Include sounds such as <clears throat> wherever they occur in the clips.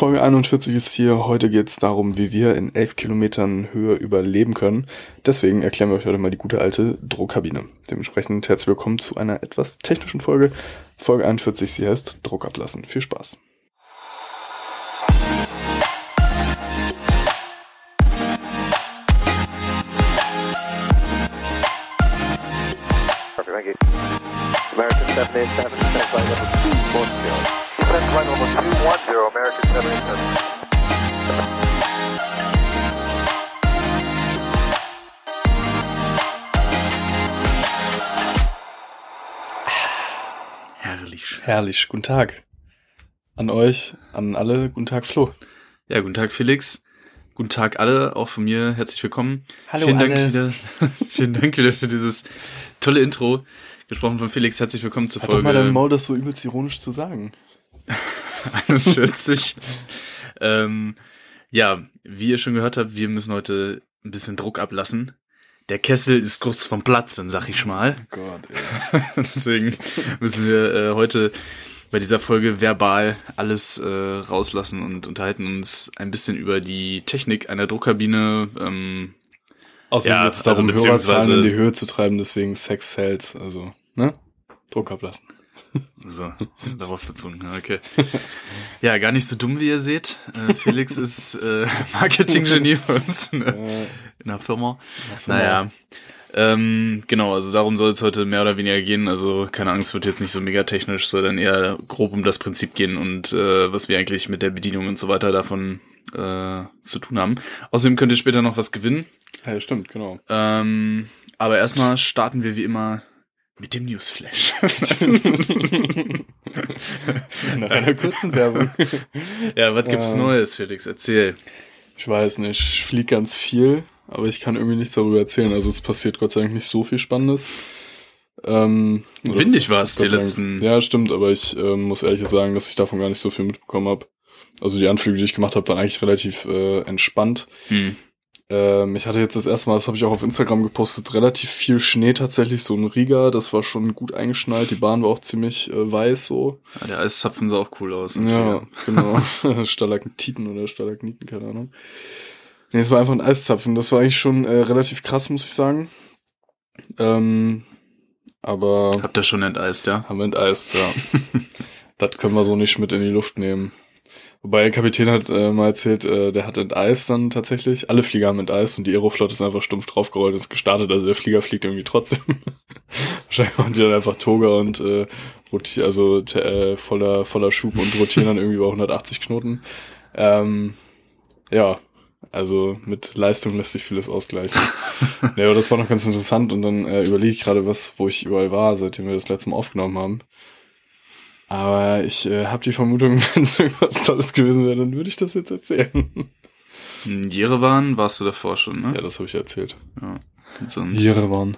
Folge 41 ist hier. Heute geht es darum, wie wir in 11 Kilometern Höhe überleben können. Deswegen erklären wir euch heute mal die gute alte Druckkabine. Dementsprechend herzlich willkommen zu einer etwas technischen Folge. Folge 41, sie heißt Druck ablassen. Viel Spaß. American 787, Ah, herrlich. Herrlich. Guten Tag. An euch, an alle. Guten Tag, Flo. Ja, guten Tag, Felix. Guten Tag alle, auch von mir herzlich willkommen. Hallo vielen Dank wieder, <laughs> vielen Dank wieder für dieses tolle Intro. Gesprochen von Felix, herzlich willkommen zur Hat Folge. Doch mal deinen Maul, das so übelst ironisch zu sagen. <laughs> 41. ähm, ja, wie ihr schon gehört habt, wir müssen heute ein bisschen Druck ablassen. Der Kessel ist kurz vom Platzen, sag ich mal. Oh Gott, ey. <laughs> Deswegen müssen wir äh, heute bei dieser Folge verbal alles äh, rauslassen und unterhalten uns ein bisschen über die Technik einer Druckkabine. Ähm, Außerdem Ja, also darum, beziehungsweise- Hörerzahlen in die Höhe zu treiben, deswegen Sex Sales, also, ne? Druck ablassen. So, darauf bezogen, okay. Ja, gar nicht so dumm, wie ihr seht. Äh, Felix ist äh, <laughs> Marketinggenie für uns ne, in der Firma. Firma. Naja. Ähm, genau, also darum soll es heute mehr oder weniger gehen. Also keine Angst, wird jetzt nicht so mega technisch, sondern eher grob um das Prinzip gehen und äh, was wir eigentlich mit der Bedienung und so weiter davon äh, zu tun haben. Außerdem könnt ihr später noch was gewinnen. ja, stimmt, genau. Ähm, aber erstmal starten wir wie immer mit dem Newsflash. <laughs> <laughs> Nach einer kurzen Werbung. ja, was gibt's Ja. Neues, Felix? Erzähl. Ich weiß nicht, ich flieg ganz viel, aber ich kann irgendwie nichts darüber erzählen. Also es passiert Gott sei Dank nicht so viel Spannendes. Ähm, Windig es war's Gott die Dank- letzten- Ja, stimmt, aber ich ähm, muss ehrlich sagen, dass ich davon gar nicht so viel mitbekommen habe. Also die Anflüge, die ich gemacht habe, waren eigentlich relativ äh, entspannt. Hm. Ähm, ich hatte jetzt das erste Mal, das habe ich auch auf Instagram gepostet, relativ viel Schnee tatsächlich, so ein Riga, das war schon gut eingeschnallt, die Bahn war auch ziemlich äh, weiß so. Ja, der Eiszapfen sah auch cool aus. Ja, genau. <laughs> Stalaktiten oder Stalagniten, keine Ahnung. Nee, es war einfach ein Eiszapfen. Das war eigentlich schon äh, relativ krass, muss ich sagen. Ähm, aber Habt ihr schon enteist, ja? haben wir enteist, ja. <laughs> das können wir so nicht mit in die Luft nehmen. Wobei der Kapitän hat äh, mal erzählt, äh, der hat enteist dann tatsächlich. Alle Flieger haben enteist und die Aeroflot ist einfach stumpf draufgerollt und ist gestartet. Also der Flieger fliegt irgendwie trotzdem. <laughs> Wahrscheinlich machen die dann einfach Toga und äh, rotieren, also äh, voller, voller Schub und rotieren dann irgendwie bei 180 Knoten. Ähm, ja, also mit Leistung lässt sich vieles ausgleichen. <laughs> ja, aber das war noch ganz interessant und dann äh, überlege ich gerade, was, wo ich überall war, seitdem wir das letzte Mal aufgenommen haben. Aber ich äh, habe die Vermutung, <laughs> wenn es irgendwas Tolles gewesen wäre, dann würde ich das jetzt erzählen. In Jerewan warst du davor schon, ne? ja, das habe ich erzählt. Ja. Und sonst Jerewan.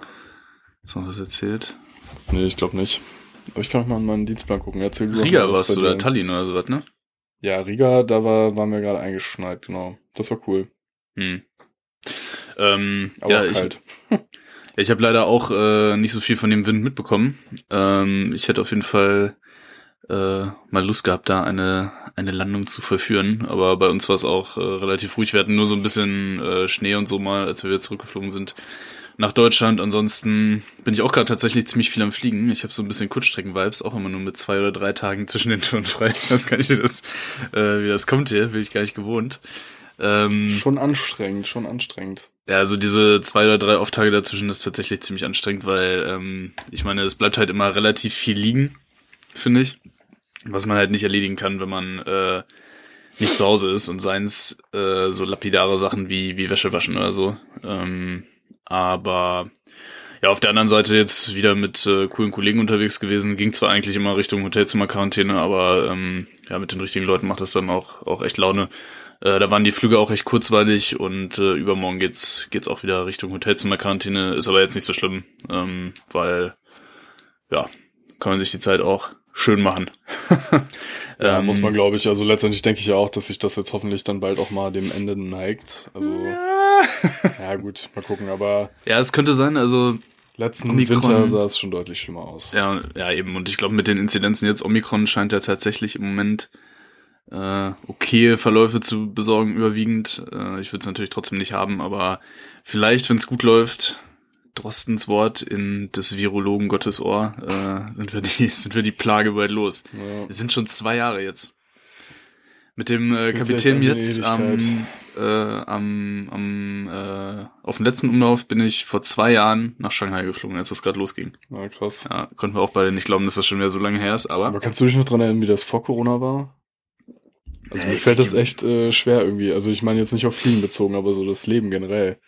hast du noch was erzählt? Nee, ich glaube nicht. Aber ich kann noch mal in meinen Dienstplan gucken. Erzähl du Riga warst du oder Tallinn oder sowas, ne? Ja, Riga, da war, waren wir gerade eingeschneit, genau. Das war cool. Hm. Ähm, Aber ja, auch ich, kalt. <laughs> ich habe leider auch äh, nicht so viel von dem Wind mitbekommen. Ähm, ich hätte auf jeden Fall äh, mal Lust gehabt, da eine, eine Landung zu vollführen. Aber bei uns war es auch äh, relativ ruhig. Wir hatten nur so ein bisschen äh, Schnee und so mal, als wir wieder zurückgeflogen sind nach Deutschland. Ansonsten bin ich auch gerade tatsächlich ziemlich viel am Fliegen. Ich habe so ein bisschen Kurzstrecken-Vibes, auch immer nur mit zwei oder drei Tagen zwischen den Touren frei. Ich weiß gar nicht, wie das, äh, wie das kommt hier. Bin ich gar nicht gewohnt. Ähm, Schon anstrengend, schon anstrengend. ja, also diese zwei oder drei Off-Tage dazwischen ist tatsächlich ziemlich anstrengend, weil ähm, ich meine, es bleibt halt immer relativ viel liegen, finde ich. Was man halt nicht erledigen kann, wenn man äh, nicht zu Hause ist und seins äh, so lapidare Sachen wie, wie Wäsche waschen oder so. Ähm, aber ja, auf der anderen Seite jetzt wieder mit äh, coolen Kollegen unterwegs gewesen. Ging zwar eigentlich immer Richtung Hotelzimmer-Quarantäne, aber ähm, ja, mit den richtigen Leuten macht das dann auch, auch echt Laune. Äh, da waren die Flüge auch recht kurzweilig und äh, übermorgen geht's geht's auch wieder Richtung Hotelzimmer-Quarantäne. Ist aber jetzt nicht so schlimm, ähm, weil ja, kann man sich die Zeit auch schön machen. <laughs> Ja, Ähm, muss man, glaube ich. Also letztendlich denke ich ja auch, dass sich das jetzt hoffentlich dann bald auch mal dem Ende neigt. Also, <laughs> ja gut, mal gucken. Aber Ja, es könnte sein, also letzten Omikron. Winter sah es schon deutlich schlimmer aus. Ja, ja, eben. Und ich glaube, mit den Inzidenzen jetzt Omikron scheint ja tatsächlich im Moment äh, okay Verläufe zu besorgen, überwiegend. Äh, ich würde es natürlich trotzdem nicht haben, aber vielleicht, wenn es gut läuft, Drostens Wort in des Virologen Gottes Ohr, äh, sind wir die, <laughs> sind wir die Plage bald los. Ja. Es sind schon zwei Jahre jetzt. Mit dem äh, Kapitän jetzt am, äh, am, am äh, auf dem letzten Umlauf bin ich vor zwei Jahren nach Shanghai geflogen, als das gerade losging. Na, krass. Ja, konnten wir auch beide nicht glauben, dass das schon wieder so lange her ist, aber Aber kannst du dich noch dran erinnern, wie das vor Corona war? Also mir fällt das echt äh, schwer irgendwie. Also ich meine jetzt nicht auf Fliegen bezogen, aber so das Leben generell.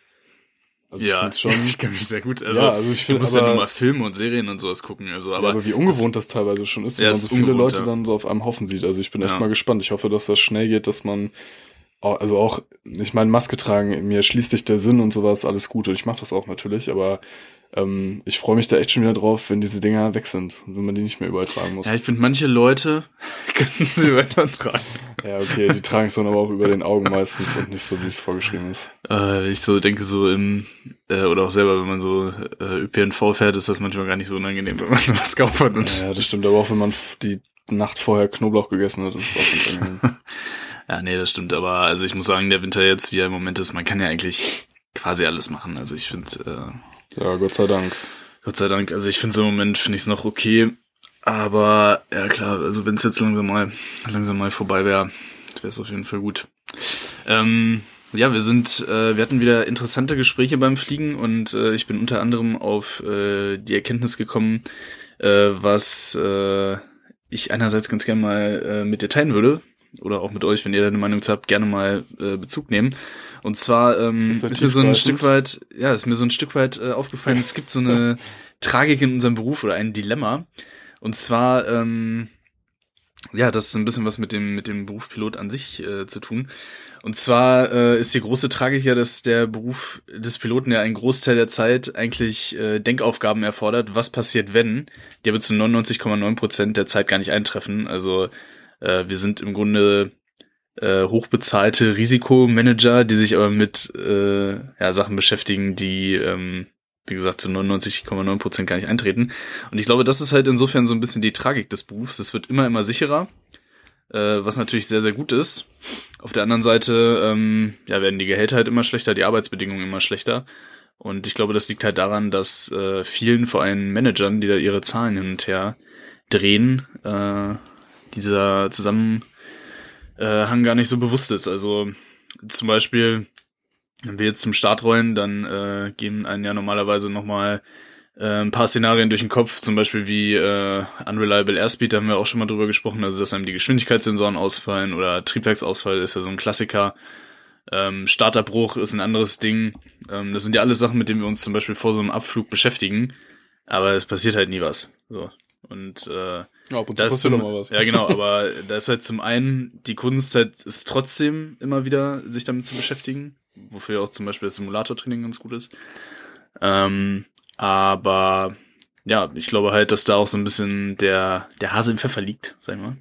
Also ja, <laughs> ich find's ich kann mich sehr gut. Also, ja, also ich du finde, musst aber, ja nur mal Filme und Serien und sowas gucken. Also, aber, aber, aber wie ungewohnt das, teilweise schon ist, wenn Ja, man so viele ungewohnt, Leute ja. dann so auf einem Haufen sieht. Also ich bin echt Ja. mal gespannt. Ich hoffe, dass das schnell geht, dass man also auch, ich meine, Maske tragen, mir schließt sich der Sinn und sowas, alles gut. Und ich mache das auch natürlich, aber ähm, ich freue mich da echt schon wieder drauf, wenn diese Dinger weg sind und wenn man die nicht mehr überall tragen muss. ja, ich finde, manche Leute <laughs> können sie <laughs> weiter tragen. Ja, okay, die tragen es dann aber auch über den Augen meistens und nicht so, wie es vorgeschrieben ist. Äh, ich so denke so im, äh, oder auch selber, wenn man so äh, ÖPNV fährt, ist das manchmal gar nicht so unangenehm, <laughs> wenn man was kauft hat und Ja, das stimmt, aber auch wenn man die Nacht vorher Knoblauch gegessen hat, ist es auch ganz angenehm. Ja, nee, das stimmt, aber also ich muss sagen, der Winter jetzt, wie er im Moment ist, man kann ja eigentlich quasi alles machen. Also ich finde, äh, Ja, Gott sei Dank. Gott sei Dank, also ich finde es im Moment, finde ich es noch okay. Aber ja klar, also wenn es jetzt langsam mal, langsam mal vorbei wäre, wäre es auf jeden Fall gut. Ähm, ja, wir sind, äh, wir hatten wieder interessante Gespräche beim Fliegen und äh, ich bin unter anderem auf äh, die Erkenntnis gekommen, äh, was äh, ich einerseits ganz gerne mal äh, mit dir teilen würde oder auch mit euch, wenn ihr da eine Meinung zu habt, gerne mal äh, Bezug nehmen. Und zwar ähm, Ist ist, mir so ein? Stück weit, ja, ist mir so ein Stück weit äh, aufgefallen, es gibt so eine <laughs> Tragik in unserem Beruf oder ein Dilemma. Und zwar, ähm, ja, das ist ein bisschen was mit dem mit dem Beruf Pilot an sich äh, zu tun. Und zwar äh, ist die große Tragik ja, dass der Beruf des Piloten ja einen Großteil der Zeit eigentlich äh, Denkaufgaben erfordert. Was passiert, wenn? Die aber zu 99,9 Prozent der Zeit gar nicht eintreffen. Also äh, wir sind im Grunde äh, hochbezahlte Risikomanager, die sich aber mit äh, ja, Sachen beschäftigen, die ähm, wie gesagt, zu 99,9 Prozent gar nicht eintreten. Und ich glaube, das ist halt insofern so ein bisschen die Tragik des Berufs. Es wird immer, immer sicherer, äh, was natürlich sehr, sehr gut ist. Auf der anderen Seite ähm, ja, werden die Gehälter halt immer schlechter, die Arbeitsbedingungen immer schlechter. Und ich glaube, das liegt halt daran, dass äh, vielen, vor allem Managern, die da ihre Zahlen hin und her drehen, äh, dieser Zusammenhang gar nicht so bewusst ist. Also zum Beispiel wenn wir jetzt zum Start rollen, dann äh, gehen einen ja normalerweise nochmal äh, ein paar Szenarien durch den Kopf, zum Beispiel wie äh, Unreliable Airspeed, da haben wir auch schon mal drüber gesprochen, also dass einem die Geschwindigkeitssensoren ausfallen oder Triebwerksausfall ist ja so ein Klassiker. Ähm, Starterbruch ist ein anderes Ding. Ähm, das sind ja alles Sachen, mit denen wir uns zum Beispiel vor so einem Abflug beschäftigen, aber es passiert halt nie was. So. Und äh, Ja, ab und zu da ist passiert zum, mal was. Ja, genau, aber da ist halt zum einen die Kunst halt ist trotzdem immer wieder sich damit zu beschäftigen, wofür auch zum Beispiel das Simulator-Training ganz gut ist. Ähm, aber ja, ich glaube halt, dass da auch so ein bisschen der, der Hase im Pfeffer liegt, sag ich mal.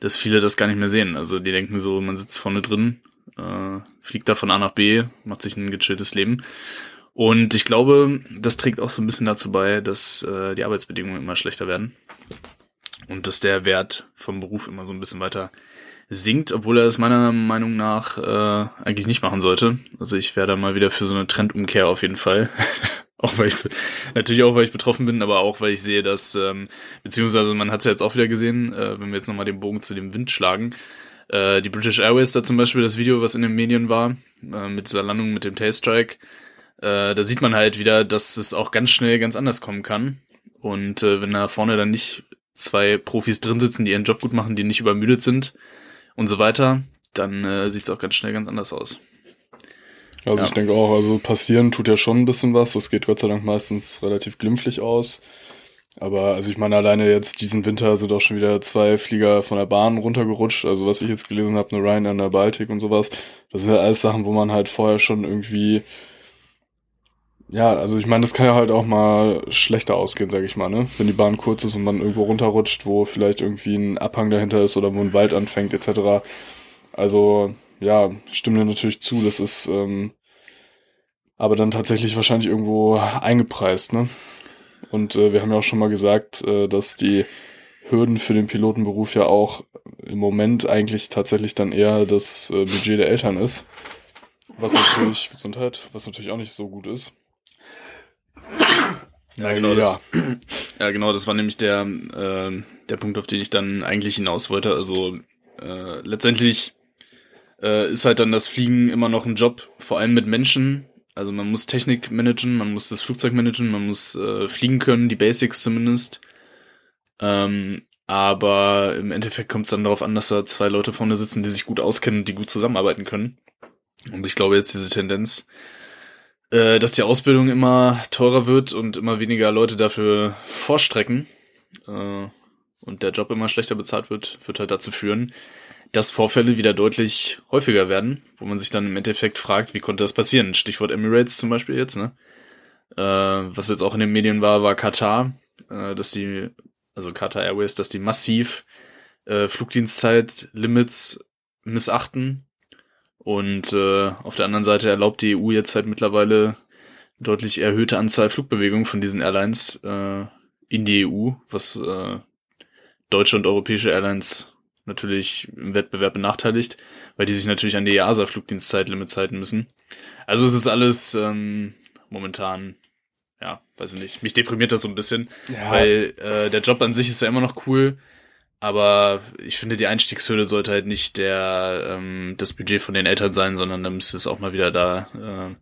Dass viele das gar nicht mehr sehen. Also die denken so, man sitzt vorne drin, äh, fliegt da von A nach B, macht sich ein gechilltes Leben. Und ich glaube, das trägt auch so ein bisschen dazu bei, dass äh, die Arbeitsbedingungen immer schlechter werden. Und dass der Wert vom Beruf immer so ein bisschen weiter sinkt, obwohl er es meiner Meinung nach äh, eigentlich nicht machen sollte. Also ich wäre da mal wieder für so eine Trendumkehr auf jeden Fall. <laughs> auch weil ich natürlich auch weil ich betroffen bin, aber auch weil ich sehe, dass ähm, beziehungsweise man hat es ja jetzt auch wieder gesehen, äh, wenn wir jetzt nochmal den Bogen zu dem Wind schlagen. Äh, die British Airways da zum Beispiel das Video, was in den Medien war, äh, mit dieser Landung mit dem Tailstrike, äh, da sieht man halt wieder, dass es auch ganz schnell ganz anders kommen kann. Und äh, wenn da vorne dann nicht zwei Profis drin sitzen, die ihren Job gut machen, die nicht übermüdet sind und so weiter, dann äh, sieht es auch ganz schnell ganz anders aus. Also Ja. ich denke auch, also passieren tut ja schon ein bisschen was. Das geht Gott sei Dank meistens relativ glimpflich aus. Aber also ich meine, alleine jetzt diesen Winter sind auch schon wieder zwei Flieger von der Bahn runtergerutscht. Also was ich jetzt gelesen habe, eine Ryan an der Baltic und sowas. Das sind ja alles Sachen, wo man halt vorher schon irgendwie ja, also ich meine, das kann ja halt auch mal schlechter ausgehen, sag ich mal, ne? Wenn die Bahn kurz ist und man irgendwo runterrutscht, wo vielleicht irgendwie ein Abhang dahinter ist oder wo ein Wald anfängt, etc. Also, ja, stimme dir natürlich zu, das ist ähm, aber dann tatsächlich wahrscheinlich irgendwo eingepreist, ne? Und äh, wir haben ja auch schon mal gesagt, äh, dass die Hürden für den Pilotenberuf ja auch im Moment eigentlich tatsächlich dann eher das äh, Budget der Eltern ist. Was natürlich Gesundheit, was natürlich auch nicht so gut ist. Ja, genau, Das, <clears throat> ja, genau, das war nämlich der, äh, der Punkt, auf den ich dann eigentlich hinaus wollte. Also äh, letztendlich äh, ist halt dann das Fliegen immer noch ein Job, vor allem mit Menschen. Also man muss Technik managen, man muss das Flugzeug managen, man muss äh, fliegen können, die Basics zumindest. Ähm, aber im Endeffekt kommt es dann darauf an, dass da zwei Leute vorne sitzen, die sich gut auskennen und die gut zusammenarbeiten können. Und ich glaube jetzt diese Tendenz, äh, dass die Ausbildung immer teurer wird und immer weniger Leute dafür vorstrecken äh, und der Job immer schlechter bezahlt wird, wird halt dazu führen, dass Vorfälle wieder deutlich häufiger werden, wo man sich dann im Endeffekt fragt, wie konnte das passieren? Stichwort Emirates zum Beispiel jetzt, ne? Äh, was jetzt auch in den Medien war, war Katar, äh, dass die, also Qatar Airways, dass die massiv äh, Flugdienstzeit-Limits missachten und äh, auf der anderen Seite erlaubt die EU jetzt halt mittlerweile deutlich erhöhte Anzahl Flugbewegungen von diesen Airlines äh, in die EU, was äh, deutsche und europäische Airlines natürlich im Wettbewerb benachteiligt, weil die sich natürlich an die EASA-Flugdienstzeitlimits halten müssen. Also es ist alles ähm, momentan, ja, weiß ich nicht, mich deprimiert das so ein bisschen, ja. weil äh, der Job an sich ist ja immer noch cool, aber ich finde, die Einstiegshürde sollte halt nicht der ähm, das Budget von den Eltern sein, sondern da müsste es auch mal wieder da äh,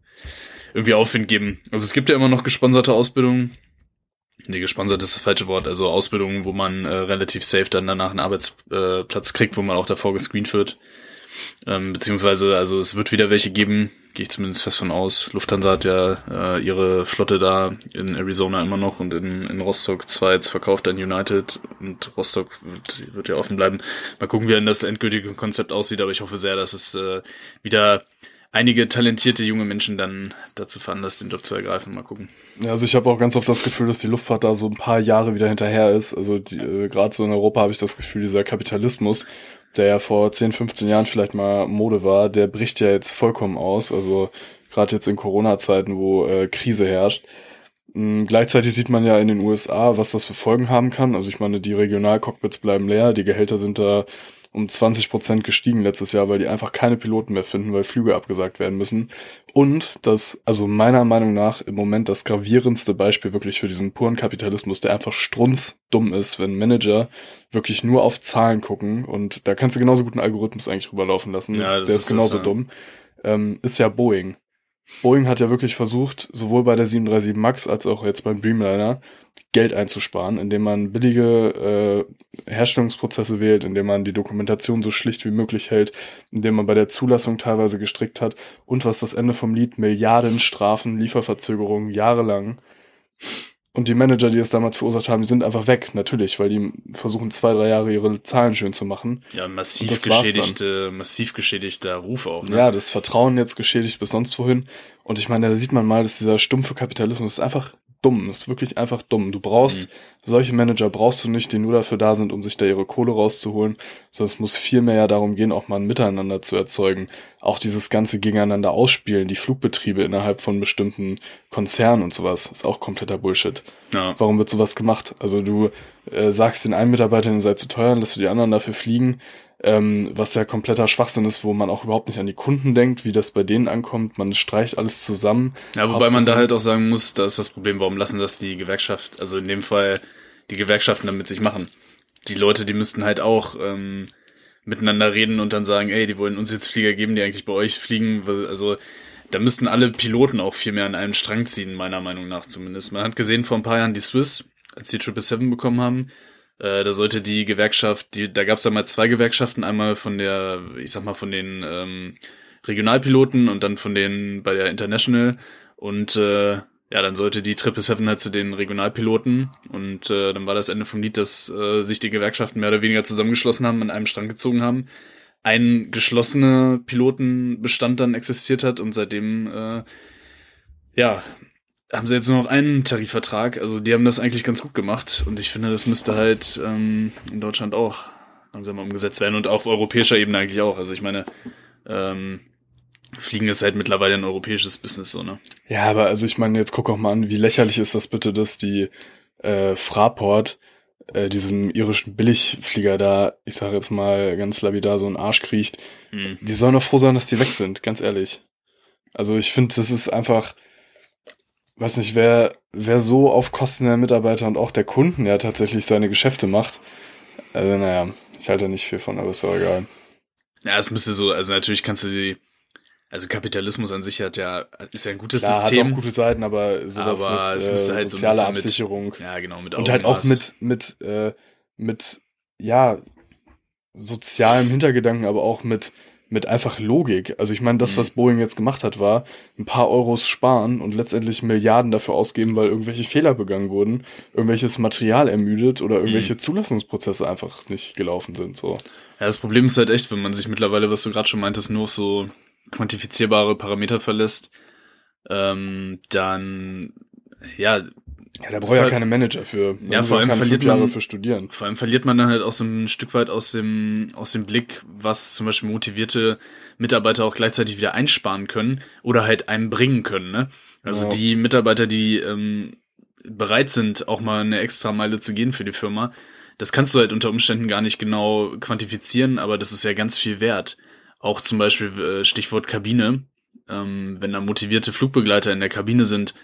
irgendwie Aufwind geben. Also es gibt ja immer noch gesponserte Ausbildungen. Nee, gesponsert ist das falsche Wort. Also Ausbildungen, wo man äh, relativ safe dann danach einen Arbeitsplatz kriegt, wo man auch davor gescreent wird. Ähm, beziehungsweise, also es wird wieder welche geben, gehe ich zumindest fest von aus. Lufthansa hat ja äh, ihre Flotte da in Arizona immer noch und in, in Rostock zwar jetzt verkauft an United und Rostock wird, wird ja offen bleiben. Mal gucken, wie dann das endgültige Konzept aussieht, aber ich hoffe sehr, dass es äh, wieder einige talentierte junge Menschen dann dazu veranlasst, den Job zu ergreifen. Mal gucken. Ja, also ich habe auch ganz oft das Gefühl, dass die Luftfahrt da so ein paar Jahre wieder hinterher ist. Also äh, gerade so in Europa habe ich das Gefühl, dieser Kapitalismus der ja vor 10, 15 Jahren vielleicht mal Mode war, der bricht ja jetzt vollkommen aus. Also gerade jetzt in Corona-Zeiten, wo äh, Krise herrscht. Ähm, gleichzeitig sieht man ja in den USA, was das für Folgen haben kann. Also ich meine, die Regionalcockpits bleiben leer, die Gehälter sind da um 20 Prozent gestiegen letztes Jahr, weil die einfach keine Piloten mehr finden, weil Flüge abgesagt werden müssen. Und das, also meiner Meinung nach im Moment das gravierendste Beispiel wirklich für diesen puren Kapitalismus, der einfach strunzdumm ist, wenn Manager wirklich nur auf Zahlen gucken und da kannst du genauso gut einen Algorithmus eigentlich rüberlaufen lassen. Ja, das der ist, ist genauso ja. dumm. Ähm, ist ja Boeing. Boeing hat ja wirklich versucht, sowohl bei der 737 MAX als auch jetzt beim Dreamliner Geld einzusparen, indem man billige äh, Herstellungsprozesse wählt, indem man die Dokumentation so schlicht wie möglich hält, indem man bei der Zulassung teilweise gestrickt hat und was das Ende vom Lied Milliarden Strafen, Lieferverzögerungen jahrelang und die Manager, die es damals verursacht haben, die sind einfach weg, natürlich, weil die versuchen zwei, drei Jahre ihre Zahlen schön zu machen. Ja, massiv geschädigte, massiv geschädigter Ruf auch. Ne? Ja, das Vertrauen jetzt geschädigt bis sonst wohin. Und ich meine, da sieht man mal, dass dieser stumpfe Kapitalismus ist einfach dumm, ist wirklich einfach dumm. Du brauchst, mhm. solche Manager brauchst du nicht, die nur dafür da sind, um sich da ihre Kohle rauszuholen, sondern es muss viel mehr ja darum gehen, auch mal ein Miteinander zu erzeugen. Auch dieses ganze Gegeneinander ausspielen, die Flugbetriebe innerhalb von bestimmten Konzernen und sowas, ist auch kompletter Bullshit. Ja. Warum wird sowas gemacht? Also du äh, sagst den einen Mitarbeiter, ihr seid zu teuer, lässt du die anderen dafür fliegen, ähm, was ja kompletter Schwachsinn ist, wo man auch überhaupt nicht an die Kunden denkt, wie das bei denen ankommt. Man streicht alles zusammen. Ja, wobei man da halt auch sagen muss, da ist das Problem, warum lassen das die Gewerkschaft, also in dem Fall die Gewerkschaften damit sich machen. Die Leute, die müssten halt auch ähm, miteinander reden und dann sagen, ey, die wollen uns jetzt Flieger geben, die eigentlich bei euch fliegen. Also da müssten alle Piloten auch viel mehr an einem Strang ziehen, meiner Meinung nach zumindest. Man hat gesehen vor ein paar Jahren die Swiss, als die 777 bekommen haben, äh, da sollte die Gewerkschaft, die, da gab es mal zwei Gewerkschaften, einmal von der, ich sag mal, von den ähm, Regionalpiloten und dann von den bei der International. Und äh, ja, dann sollte die 777 halt zu den Regionalpiloten und äh, dann war das Ende vom Lied, dass äh, sich die Gewerkschaften mehr oder weniger zusammengeschlossen haben, an einem Strang gezogen haben. Ein geschlossener Pilotenbestand dann existiert hat und seitdem äh, ja, haben sie jetzt nur noch einen Tarifvertrag. Also die haben das eigentlich ganz gut gemacht und ich finde, das müsste halt ähm, in Deutschland auch langsam umgesetzt werden und auf europäischer Ebene eigentlich auch. Also ich meine, ähm, Fliegen ist halt mittlerweile ein europäisches Business, so, ne? Ja, aber also ich meine, jetzt guck auch mal an, wie lächerlich ist das bitte, dass die äh, Fraport äh, diesem irischen Billigflieger da, ich sage jetzt mal ganz lapidar, so einen Arsch kriecht, Hm. die sollen doch froh sein, dass die weg sind, ganz ehrlich. Also ich finde, das ist einfach, weiß nicht, wer, wer so auf Kosten der Mitarbeiter und auch der Kunden ja tatsächlich seine Geschäfte macht. Also naja, ich halte nicht viel von, aber ist doch egal. Ja, es müsste so, also natürlich kannst du die, also Kapitalismus an sich hat ja, ist ja ein gutes Klar, hat System. auch gute Seiten, aber sowas Aber mit es äh, müsste halt so ein sozialer bisschen mit- Absicherung ja, genau, mit und halt auch Augenmaß. mit, mit, äh, mit, ja, sozialem Hintergedanken, aber auch mit, mit einfach Logik. Also ich meine, das, Mhm. was Boeing jetzt gemacht hat, war ein paar Euros sparen und letztendlich Milliarden dafür ausgeben, weil irgendwelche Fehler begangen wurden, irgendwelches Material ermüdet oder irgendwelche Mhm. Zulassungsprozesse einfach nicht gelaufen sind. So. Ja, das Problem ist halt echt, wenn man sich mittlerweile, was du gerade schon meintest, nur auf so quantifizierbare Parameter verlässt, ähm, dann, ja, Ja, da braucht ja keine Manager für. Da Ja, vor allem verliert man- für studieren. vor allem verliert man dann halt auch so ein Stück weit aus dem, aus dem Blick, was zum Beispiel motivierte Mitarbeiter auch gleichzeitig wieder einsparen können oder halt einem bringen können, ne? Also Ja. die Mitarbeiter, die ähm, bereit sind, auch mal eine extra Meile zu gehen für die Firma, das kannst du halt unter Umständen gar nicht genau quantifizieren, aber das ist ja ganz viel wert. Auch zum Beispiel äh, Stichwort Kabine, ähm, wenn da motivierte Flugbegleiter in der Kabine sind,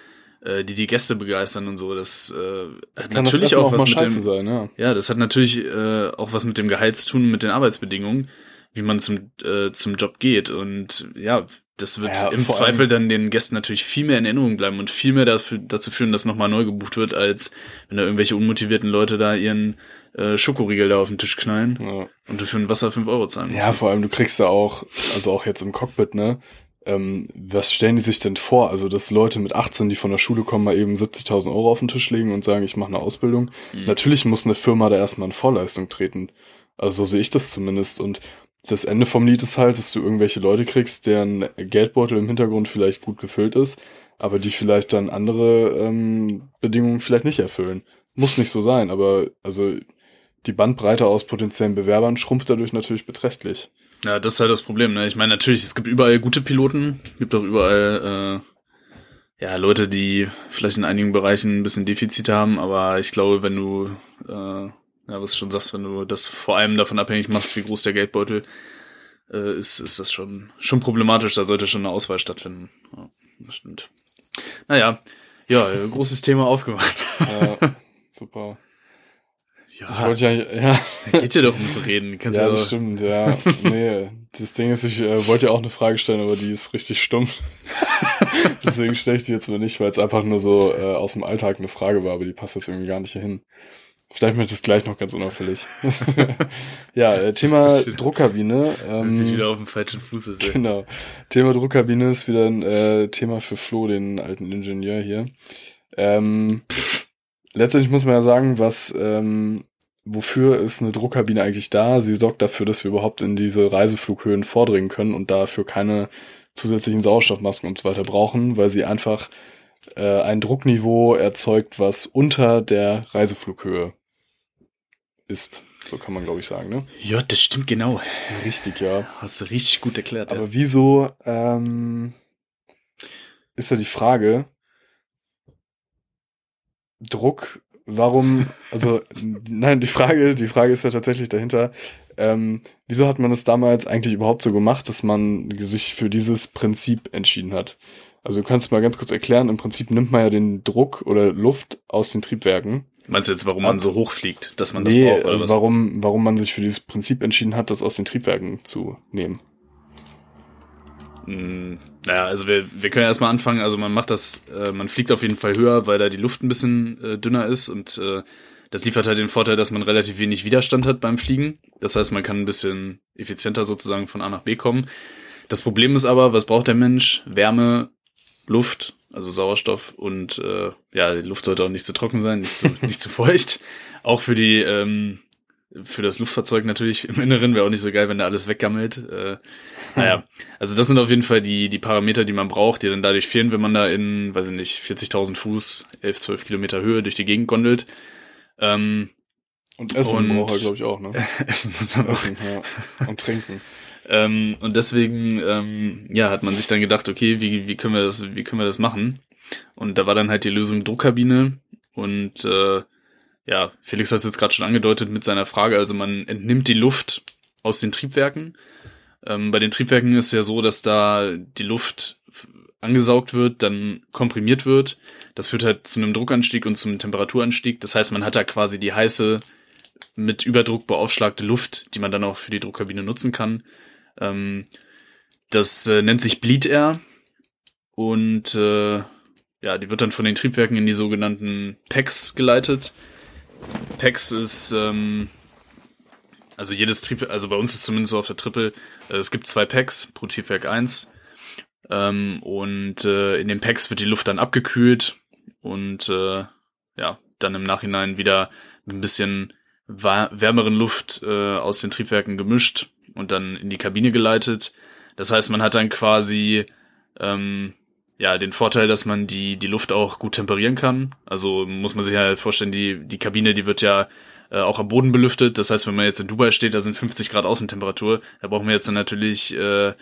äh, die die Gäste begeistern und so, das äh, hat Kann natürlich das auch, was mit dem sein, ja. ja, das hat natürlich äh, auch was mit dem Gehalt zu tun, mit den Arbeitsbedingungen, wie man zum, äh, zum Job geht. Und ja, das wird Ja, im Zweifel dann den Gästen natürlich viel mehr in Erinnerung bleiben und viel mehr dafür, dazu führen, dass nochmal neu gebucht wird, als wenn da irgendwelche unmotivierten Leute da ihren äh, Schokoriegel da auf den Tisch knallen ja. und du für ein Wasser fünf Euro zahlen musst. Ja, vor allem, du kriegst da auch, also auch jetzt im Cockpit, ne? Ähm, was stellen die sich denn vor? Also, dass Leute mit 18, die von der Schule kommen, mal eben 70.000 Euro auf den Tisch legen und sagen, ich mache eine Ausbildung. Mhm. Natürlich muss eine Firma da erstmal in Vorleistung treten. Also, so sehe ich das zumindest. Und das Ende vom Lied ist halt, dass du irgendwelche Leute kriegst, deren Geldbeutel im Hintergrund vielleicht gut gefüllt ist, aber die vielleicht dann andere ähm, Bedingungen vielleicht nicht erfüllen. Muss nicht so sein, aber also die Bandbreite aus potenziellen Bewerbern schrumpft dadurch natürlich beträchtlich. Ja, das ist halt das Problem. Ne? Ich meine, natürlich, es gibt überall gute Piloten, gibt auch überall äh, ja Leute, die vielleicht in einigen Bereichen ein bisschen Defizite haben, aber ich glaube, wenn du äh, ja, was du schon sagst, wenn du das vor allem davon abhängig machst, wie groß der Geldbeutel äh, ist, ist das schon schon problematisch. Da sollte schon eine Auswahl stattfinden. Ja, das stimmt. Naja, ja, großes Thema aufgemacht. Ja, super. Ich Ja, wollte ja, ja, geht dir doch ums Reden. Kannst ja, ja, das stimmt, ja. Nee, das Ding ist, ich äh, wollte ja auch eine Frage stellen, aber die ist richtig stumm. <laughs> Deswegen stelle ich die jetzt mal nicht, weil es einfach nur so äh, aus dem Alltag eine Frage war, aber die passt jetzt irgendwie gar nicht hier hin. Vielleicht möchte ich das gleich noch ganz unauffällig. <laughs> ja, äh, Thema. Druckkabine. dass ich Ähm, wieder auf dem falschen Fuß ist. ey. Genau. Thema Druckkabine ist wieder ein äh, Thema für Flo, den alten Ingenieur hier. Ähm, letztendlich muss man ja sagen, was, ähm, wofür ist eine Druckkabine eigentlich da? Sie sorgt dafür, dass wir überhaupt in diese Reiseflughöhen vordringen können und dafür keine zusätzlichen Sauerstoffmasken und so weiter brauchen, weil sie einfach äh, ein Druckniveau erzeugt, was unter der Reiseflughöhe ist. So kann man, glaube ich, sagen, ne? Ja, das stimmt genau. Richtig, ja. Hast du richtig gut erklärt. Aber wieso ähm, ist ja die Frage, Druck, warum, also nein, die Frage, die Frage ist ja tatsächlich dahinter, ähm, wieso hat man es damals eigentlich überhaupt so gemacht, dass man sich für dieses Prinzip entschieden hat? Also du kannst mal ganz kurz erklären, im Prinzip nimmt man ja den Druck oder Luft aus den Triebwerken. Meinst du jetzt, warum man so hoch fliegt, dass man das nee, braucht? Also warum, warum man sich für dieses Prinzip entschieden hat, das aus den Triebwerken zu nehmen. Hm, naja, also wir, wir können erstmal anfangen. Also man macht das, äh, man fliegt auf jeden Fall höher, weil da die Luft ein bisschen äh, dünner ist und äh, das liefert halt den Vorteil, dass man relativ wenig Widerstand hat beim Fliegen. Das heißt, man kann ein bisschen effizienter sozusagen von A nach B kommen. Das Problem ist aber, was braucht der Mensch? Wärme, Luft, also Sauerstoff und äh, ja, die Luft sollte auch nicht zu trocken sein, nicht zu, <laughs> nicht zu feucht. Auch für die ähm, für das Luftfahrzeug natürlich im Inneren wäre auch nicht so geil, wenn da alles weggammelt. Äh, naja, also das sind auf jeden Fall die, die Parameter, die man braucht, die dann dadurch fehlen, wenn man da in, weiß ich nicht, 40.000 Fuß, 11, 12 Kilometer Höhe durch die Gegend gondelt. Ähm, Und Essen braucht er, glaube ich, auch, ne? <laughs> essen muss man auch. Essen, ja. Und trinken. Ähm, und deswegen, ähm, ja, hat man sich dann gedacht, okay, wie, wie können wir das, wie können wir das machen? Und da war dann halt die Lösung Druckkabine und äh, ja, Felix hat es jetzt gerade schon angedeutet mit seiner Frage, also man entnimmt die Luft aus den Triebwerken. Ähm, bei den Triebwerken ist es ja so, dass da die Luft angesaugt wird, dann komprimiert wird. Das führt halt zu einem Druckanstieg und zum Temperaturanstieg. Das heißt, man hat da quasi die heiße, mit Überdruck beaufschlagte Luft, die man dann auch für die Druckkabine nutzen kann. Ähm, das äh, nennt sich Bleed Air und äh, ja, die wird dann von den Triebwerken in die sogenannten Packs geleitet. Packs ist ähm, also jedes Triebwerk, also bei uns ist zumindest so auf der Triple, äh, es gibt zwei Packs pro Triebwerk eins ähm, und äh, in den Packs wird die Luft dann abgekühlt und äh, ja, dann im Nachhinein wieder mit ein bisschen wärmeren Luft äh, aus den Triebwerken gemischt und dann in die Kabine geleitet. Das heißt, man hat dann quasi ähm, ja den Vorteil, dass man die die Luft auch gut temperieren kann. Also muss man sich halt vorstellen, die die Kabine, die wird ja äh, auch am Boden belüftet. Das heißt, wenn man jetzt in Dubai steht, da sind 50 Grad Außentemperatur, da brauchen wir jetzt dann natürlich äh,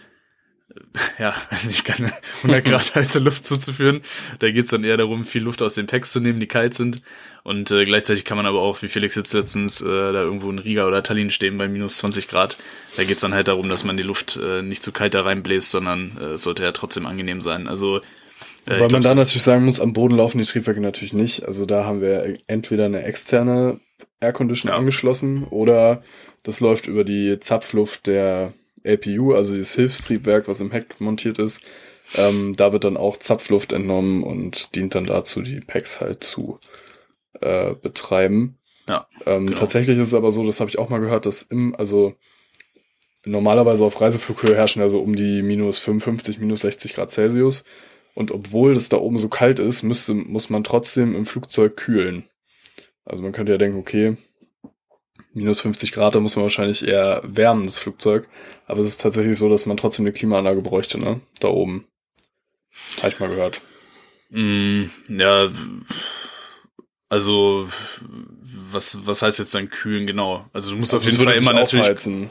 ja, weiß nicht, keine 100 Grad <laughs> heiße Luft zuzuführen. Da geht's dann eher darum, viel Luft aus den Packs zu nehmen, die kalt sind. Und äh, gleichzeitig kann man aber auch, wie Felix jetzt letztens, äh, da irgendwo in Riga oder Tallinn stehen bei minus 20 Grad. Da geht's dann halt darum, dass man die Luft äh, nicht zu kalt da reinbläst, sondern äh, sollte ja trotzdem angenehm sein. Also äh, Weil man da natürlich sagen muss, am Boden laufen die Triebwerke natürlich nicht. Also da haben wir entweder eine externe Aircondition ja. angeschlossen oder das läuft über die Zapfluft der APU, also dieses Hilfstriebwerk, was im Heck montiert ist. Ähm, da wird dann auch Zapfluft entnommen und dient dann dazu, die Packs halt zu äh, betreiben. Ja, ähm, genau. Tatsächlich ist es aber so, das habe ich auch mal gehört, dass im, also normalerweise auf Reiseflughöhe herrschen ja so um die minus 55, minus 60 Grad Celsius. Und obwohl es da oben so kalt ist, müsste, muss man trotzdem im Flugzeug kühlen. Also man könnte ja denken, okay, minus 50 Grad, da muss man wahrscheinlich eher wärmen, das Flugzeug. Aber es ist tatsächlich so, dass man trotzdem eine Klimaanlage bräuchte, ne? Da oben. Habe ich mal gehört. Mm, ja, also was, was heißt jetzt dann kühlen genau? Also du musst also auf jeden Fall immer natürlich. Aufheizen.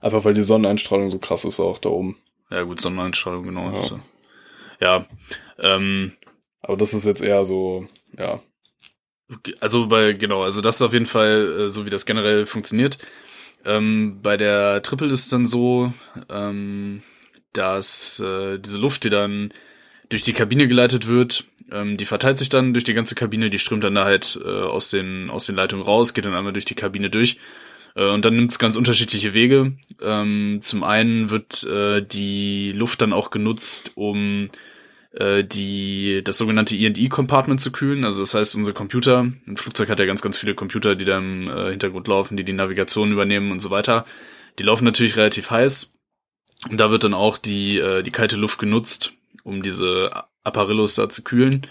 Einfach weil die Sonneneinstrahlung so krass ist auch da oben. Ja, gut, Sonneneinstrahlung, genau. Ja, ja ähm, aber das ist jetzt eher so, ja, also bei, genau, also das ist auf jeden Fall äh, so, wie das generell funktioniert. Ähm, bei der Triple ist es dann so, ähm, dass äh, diese Luft, die dann durch die Kabine geleitet wird, ähm, die verteilt sich dann durch die ganze Kabine, die strömt dann da halt äh, aus, den, aus den Leitungen raus, geht dann einmal durch die Kabine durch. Äh, und dann nimmt es ganz unterschiedliche Wege. Ähm, zum einen wird äh, die Luft dann auch genutzt, um äh, die das sogenannte E&E-Compartment zu kühlen. Also das heißt, unsere Computer, ein Flugzeug hat ja ganz, ganz viele Computer, die da im äh, Hintergrund laufen, die die Navigation übernehmen und so weiter. Die laufen natürlich relativ heiß. Und da wird dann auch die, äh, die kalte Luft genutzt, um diese Apparillos da zu kühlen.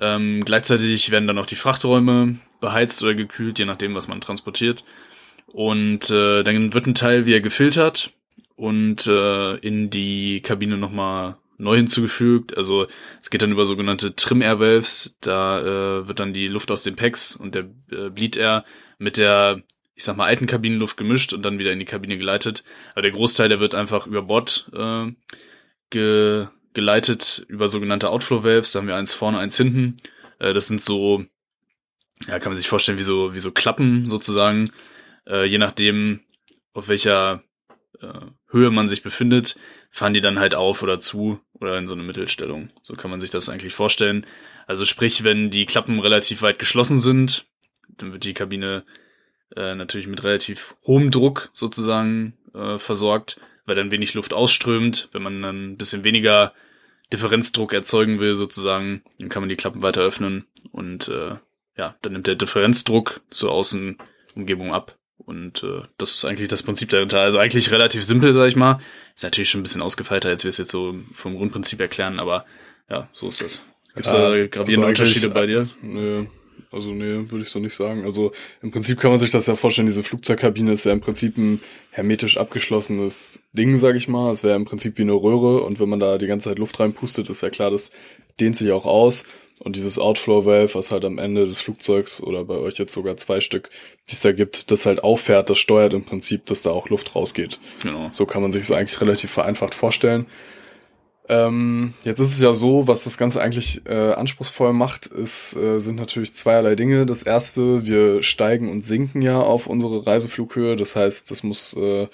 Ähm, gleichzeitig werden dann auch die Frachträume beheizt oder gekühlt, je nachdem, was man transportiert. Und äh, dann wird ein Teil wieder gefiltert und äh, in die Kabine nochmal neu hinzugefügt. Also es geht dann über sogenannte Trim Air Valves. Da äh, wird dann die Luft aus den Packs und der äh, Bleed Air mit der, ich sag mal, alten Kabinenluft gemischt und dann wieder in die Kabine geleitet. Aber der Großteil, der wird einfach über Bord äh, ge geleitet über sogenannte Outflow Valves. Da haben wir eins vorne, eins hinten. Äh, das sind so, ja, kann man sich vorstellen, wie so, wie so Klappen sozusagen. Äh, je nachdem, auf welcher äh, Höhe man sich befindet, fahren die dann halt auf oder zu oder in so eine Mittelstellung. So kann man sich das eigentlich vorstellen. Also sprich, wenn die Klappen relativ weit geschlossen sind, dann wird die Kabine äh, natürlich mit relativ hohem Druck sozusagen äh, versorgt, weil dann wenig Luft ausströmt. Wenn man dann ein bisschen weniger Differenzdruck erzeugen will sozusagen, dann kann man die Klappen weiter öffnen und äh, ja, dann nimmt der Differenzdruck zur Außenumgebung ab. Und äh, das ist eigentlich das Prinzip dahinter. Also eigentlich relativ simpel, sag ich mal. Ist natürlich schon ein bisschen ausgefeilter, als wir es jetzt so vom Grundprinzip erklären, aber ja, so ist das. Gibt es ja, da gravierende Unterschiede bei dir? Nö. Also nee, würde ich so nicht sagen. Also im Prinzip kann man sich das ja vorstellen, diese Flugzeugkabine ist ja im Prinzip ein hermetisch abgeschlossenes Ding, sag ich mal. Es wäre im Prinzip wie eine Röhre und wenn man da die ganze Zeit Luft reinpustet, ist ja klar, das dehnt sich auch aus. Und dieses Outflow Valve, was halt am Ende des Flugzeugs oder bei euch jetzt sogar zwei Stück, die es da gibt, das halt auffährt, das steuert im Prinzip, dass da auch Luft rausgeht. Genau. So kann man sich das eigentlich relativ vereinfacht vorstellen. Ähm, jetzt ist es ja so, was das Ganze eigentlich äh, anspruchsvoll macht, ist, äh, sind natürlich zweierlei Dinge. Das erste, wir steigen und sinken ja auf unsere Reiseflughöhe. Das heißt, das muss äh,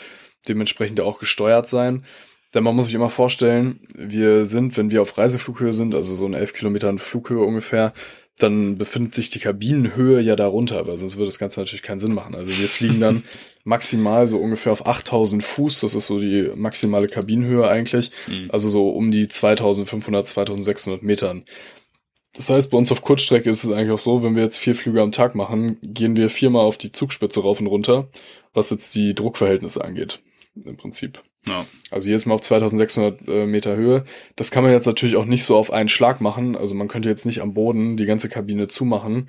dementsprechend ja auch gesteuert sein. Denn man muss sich immer vorstellen, wir sind, wenn wir auf Reiseflughöhe sind, also so eine 11 Kilometern Flughöhe ungefähr, dann befindet sich die Kabinenhöhe ja darunter, weil sonst würde das Ganze natürlich keinen Sinn machen. Also wir fliegen dann <laughs> maximal so ungefähr auf 8000 Fuß, das ist so die maximale Kabinenhöhe eigentlich, Mhm. also so um die 2500, 2600 Metern. Das heißt, bei uns auf Kurzstrecke ist es eigentlich auch so, wenn wir jetzt vier Flüge am Tag machen, gehen wir viermal auf die Zugspitze rauf und runter, was jetzt die Druckverhältnisse angeht, im Prinzip. Ja. Also jedes Mal auf 2600 äh, Meter Höhe. Das kann man jetzt natürlich auch nicht so auf einen Schlag machen. Also man könnte jetzt nicht am Boden die ganze Kabine zumachen,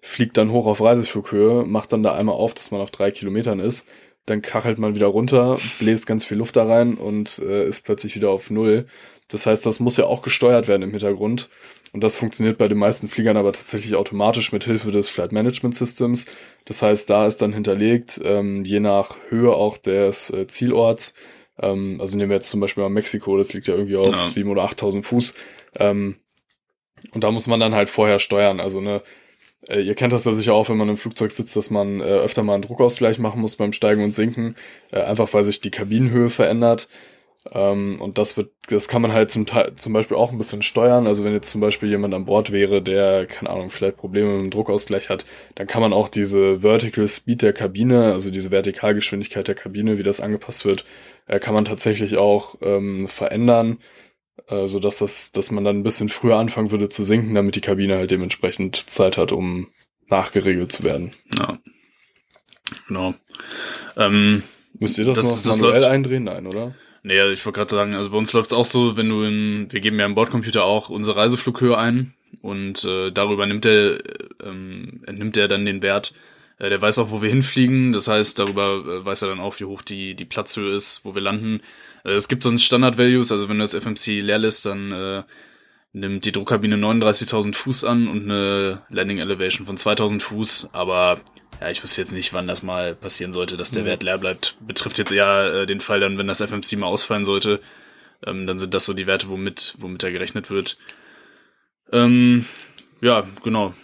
fliegt dann hoch auf Reiseflughöhe, macht dann da einmal auf, dass man auf drei Kilometern ist. Dann kachelt man wieder runter, bläst ganz viel Luft da rein und äh, ist plötzlich wieder auf Null. Das heißt, das muss ja auch gesteuert werden im Hintergrund. Und das funktioniert bei den meisten Fliegern aber tatsächlich automatisch mit Hilfe des Flight Management Systems. Das heißt, da ist dann hinterlegt, ähm, je nach Höhe auch des äh, Zielorts, ähm, also nehmen wir jetzt zum Beispiel mal Mexiko, das liegt ja irgendwie auf Ja. 7.000 oder 8.000 Fuß. Ähm, und da muss man dann halt vorher steuern. Also ne, äh, ihr kennt das ja sicher auch, wenn man im Flugzeug sitzt, dass man äh, öfter mal einen Druckausgleich machen muss beim Steigen und Sinken, äh, einfach weil sich die Kabinenhöhe verändert. Ähm, und das wird, das kann man halt zum Teil, zum Beispiel auch ein bisschen steuern. Also wenn jetzt zum Beispiel jemand an Bord wäre, der, keine Ahnung, vielleicht Probleme mit dem Druckausgleich hat, dann kann man auch diese Vertical Speed der Kabine, also diese Vertikalgeschwindigkeit der Kabine, wie das angepasst wird, äh, kann man tatsächlich auch ähm, verändern, äh, so dass das, dass man dann ein bisschen früher anfangen würde zu sinken, damit die Kabine halt dementsprechend Zeit hat, um nachgeregelt zu werden. Ja. Genau. Ähm, Müsst ihr das, Das- noch das manuell läuft- eindrehen? Nein, oder? Nee, ich wollte gerade sagen, also bei uns läuft's auch so, wenn du in, wir geben ja im Bordcomputer auch unsere Reiseflughöhe ein und äh, darüber nimmt er, ähm, entnimmt er dann den Wert. Äh, der weiß auch, wo wir hinfliegen, das heißt, darüber äh, weiß er dann auch, wie hoch die, die Platzhöhe ist, wo wir landen. Äh, es gibt sonst Standard-Values, also wenn du das FMC leer lässt, dann äh, nimmt die Druckkabine 39.000 Fuß an und eine Landing Elevation von 2.000 Fuß, aber ja, ich wüsste jetzt nicht, wann das mal passieren sollte, dass der Ja. Wert leer bleibt. Betrifft jetzt eher äh, den Fall dann, wenn das FMC mal ausfallen sollte, ähm, dann sind das so die Werte, womit, womit da gerechnet wird. Ähm, ja, genau.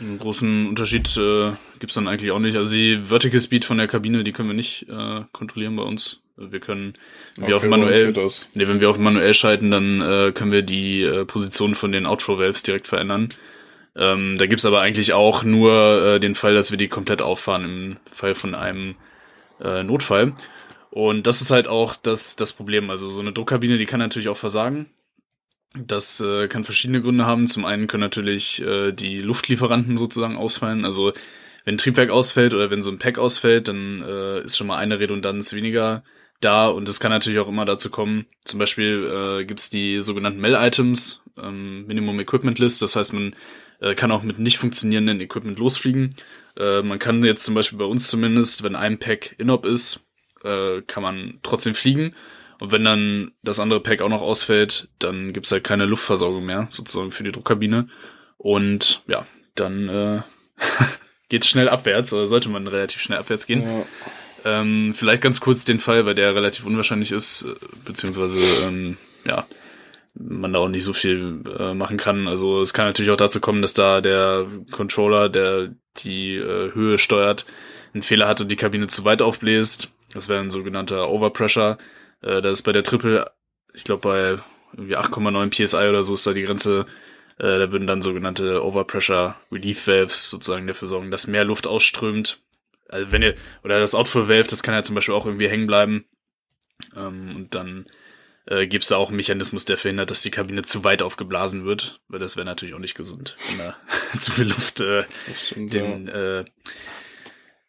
Einen großen Unterschied äh, gibt's dann eigentlich auch nicht. Also die Vertical Speed von der Kabine, die können wir nicht äh, kontrollieren bei uns. Wir können, wenn wir auf Okay, bei uns manuell. Nee, wenn wir auf manuell schalten, dann äh, können wir die äh, Position von den Outflow-Valves direkt verändern. Ähm, da gibt's aber eigentlich auch nur äh, den Fall, dass wir die komplett auffahren im Fall von einem äh, Notfall. Und das ist halt auch das, das Problem. Also so eine Druckkabine, die kann natürlich auch versagen. Das äh, kann verschiedene Gründe haben. Zum einen können natürlich äh, die Luftlieferanten sozusagen ausfallen. Also wenn ein Triebwerk ausfällt oder wenn so ein Pack ausfällt, dann äh, ist schon mal eine Redundanz weniger da und es kann natürlich auch immer dazu kommen, zum Beispiel äh, gibt's die sogenannten Mel-Items, ähm, Minimum Equipment List, das heißt, man äh, kann auch mit nicht funktionierenden Equipment losfliegen. Äh, man kann jetzt zum Beispiel bei uns zumindest, wenn ein Pack inop ist, äh, kann man trotzdem fliegen. Und wenn dann das andere Pack auch noch ausfällt, dann gibt's halt keine Luftversorgung mehr, sozusagen für die Druckkabine. Und ja, dann äh, <laughs> geht's schnell abwärts, oder sollte man relativ schnell abwärts gehen. Ja. Ähm, vielleicht ganz kurz den Fall, weil der relativ unwahrscheinlich ist, beziehungsweise ähm, ja, man da auch nicht so viel äh, machen kann. Also es kann natürlich auch dazu kommen, dass da der Controller, der die äh, Höhe steuert, einen Fehler hat und die Kabine zu weit aufbläst. Das wäre ein sogenannter Overpressure. Äh, das ist bei der Triple, ich glaube bei irgendwie 8,9 PSI oder so ist da die Grenze. Äh, da würden dann sogenannte Overpressure Relief Valves sozusagen dafür sorgen, dass mehr Luft ausströmt. Also wenn ihr, oder das Outflow Valve, das kann ja zum Beispiel auch irgendwie hängen bleiben. Ähm, und dann äh, gibt es da auch einen Mechanismus, der verhindert, dass die Kabine zu weit aufgeblasen wird, weil das wäre natürlich auch nicht gesund, wenn da <laughs> zu viel Luft äh, stimmt, den, äh,